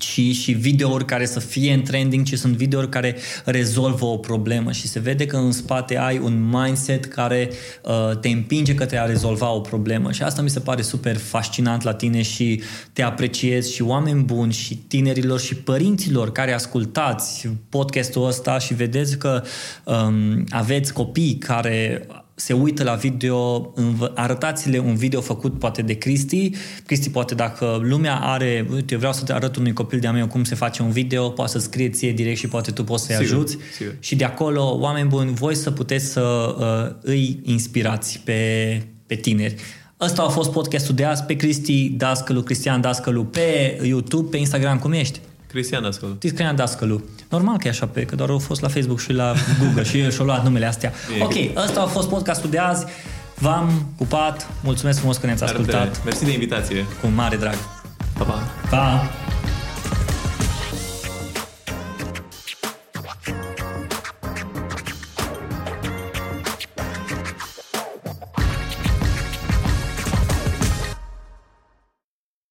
și, și videouri care să fie în trending, ci sunt videouri care rezolvă o problemă. Și se vede că în spate ai un mindset care uh, te împinge către a rezolva o problemă. Și asta mi se pare super fascinant la tine și te apreciez și oameni buni și tinerilor și părinților care ascultați podcastul ăsta și vedeți că um, aveți copii care se uită la video, învă- arătați-le un video făcut poate de Cristi. Cristi poate dacă lumea are, uite, eu vreau să te arăt unui copil de-a meu cum se face un video, poate să scrie ție direct și poate tu poți să-i Sigur, ajuți. sigur. Și de acolo, oameni buni, voi să puteți să uh, îi inspirați pe, pe tineri. Ăsta a fost podcastul de azi pe Cristi Dascălu, Cristian Dascălu pe YouTube, pe Instagram, cum ești? Cristian Ascolo. Cristian Dascălu. Normal că e așa pe, că doar au fost la Facebook și la Google și eu și-au luat numele astea. E Ok, ok. ăsta a fost podcastul de azi. V-am pupat. Mulțumesc frumos că ne-ați ascultat. Mersi de invitație. Cu mare drag. Pa, pa! Pa!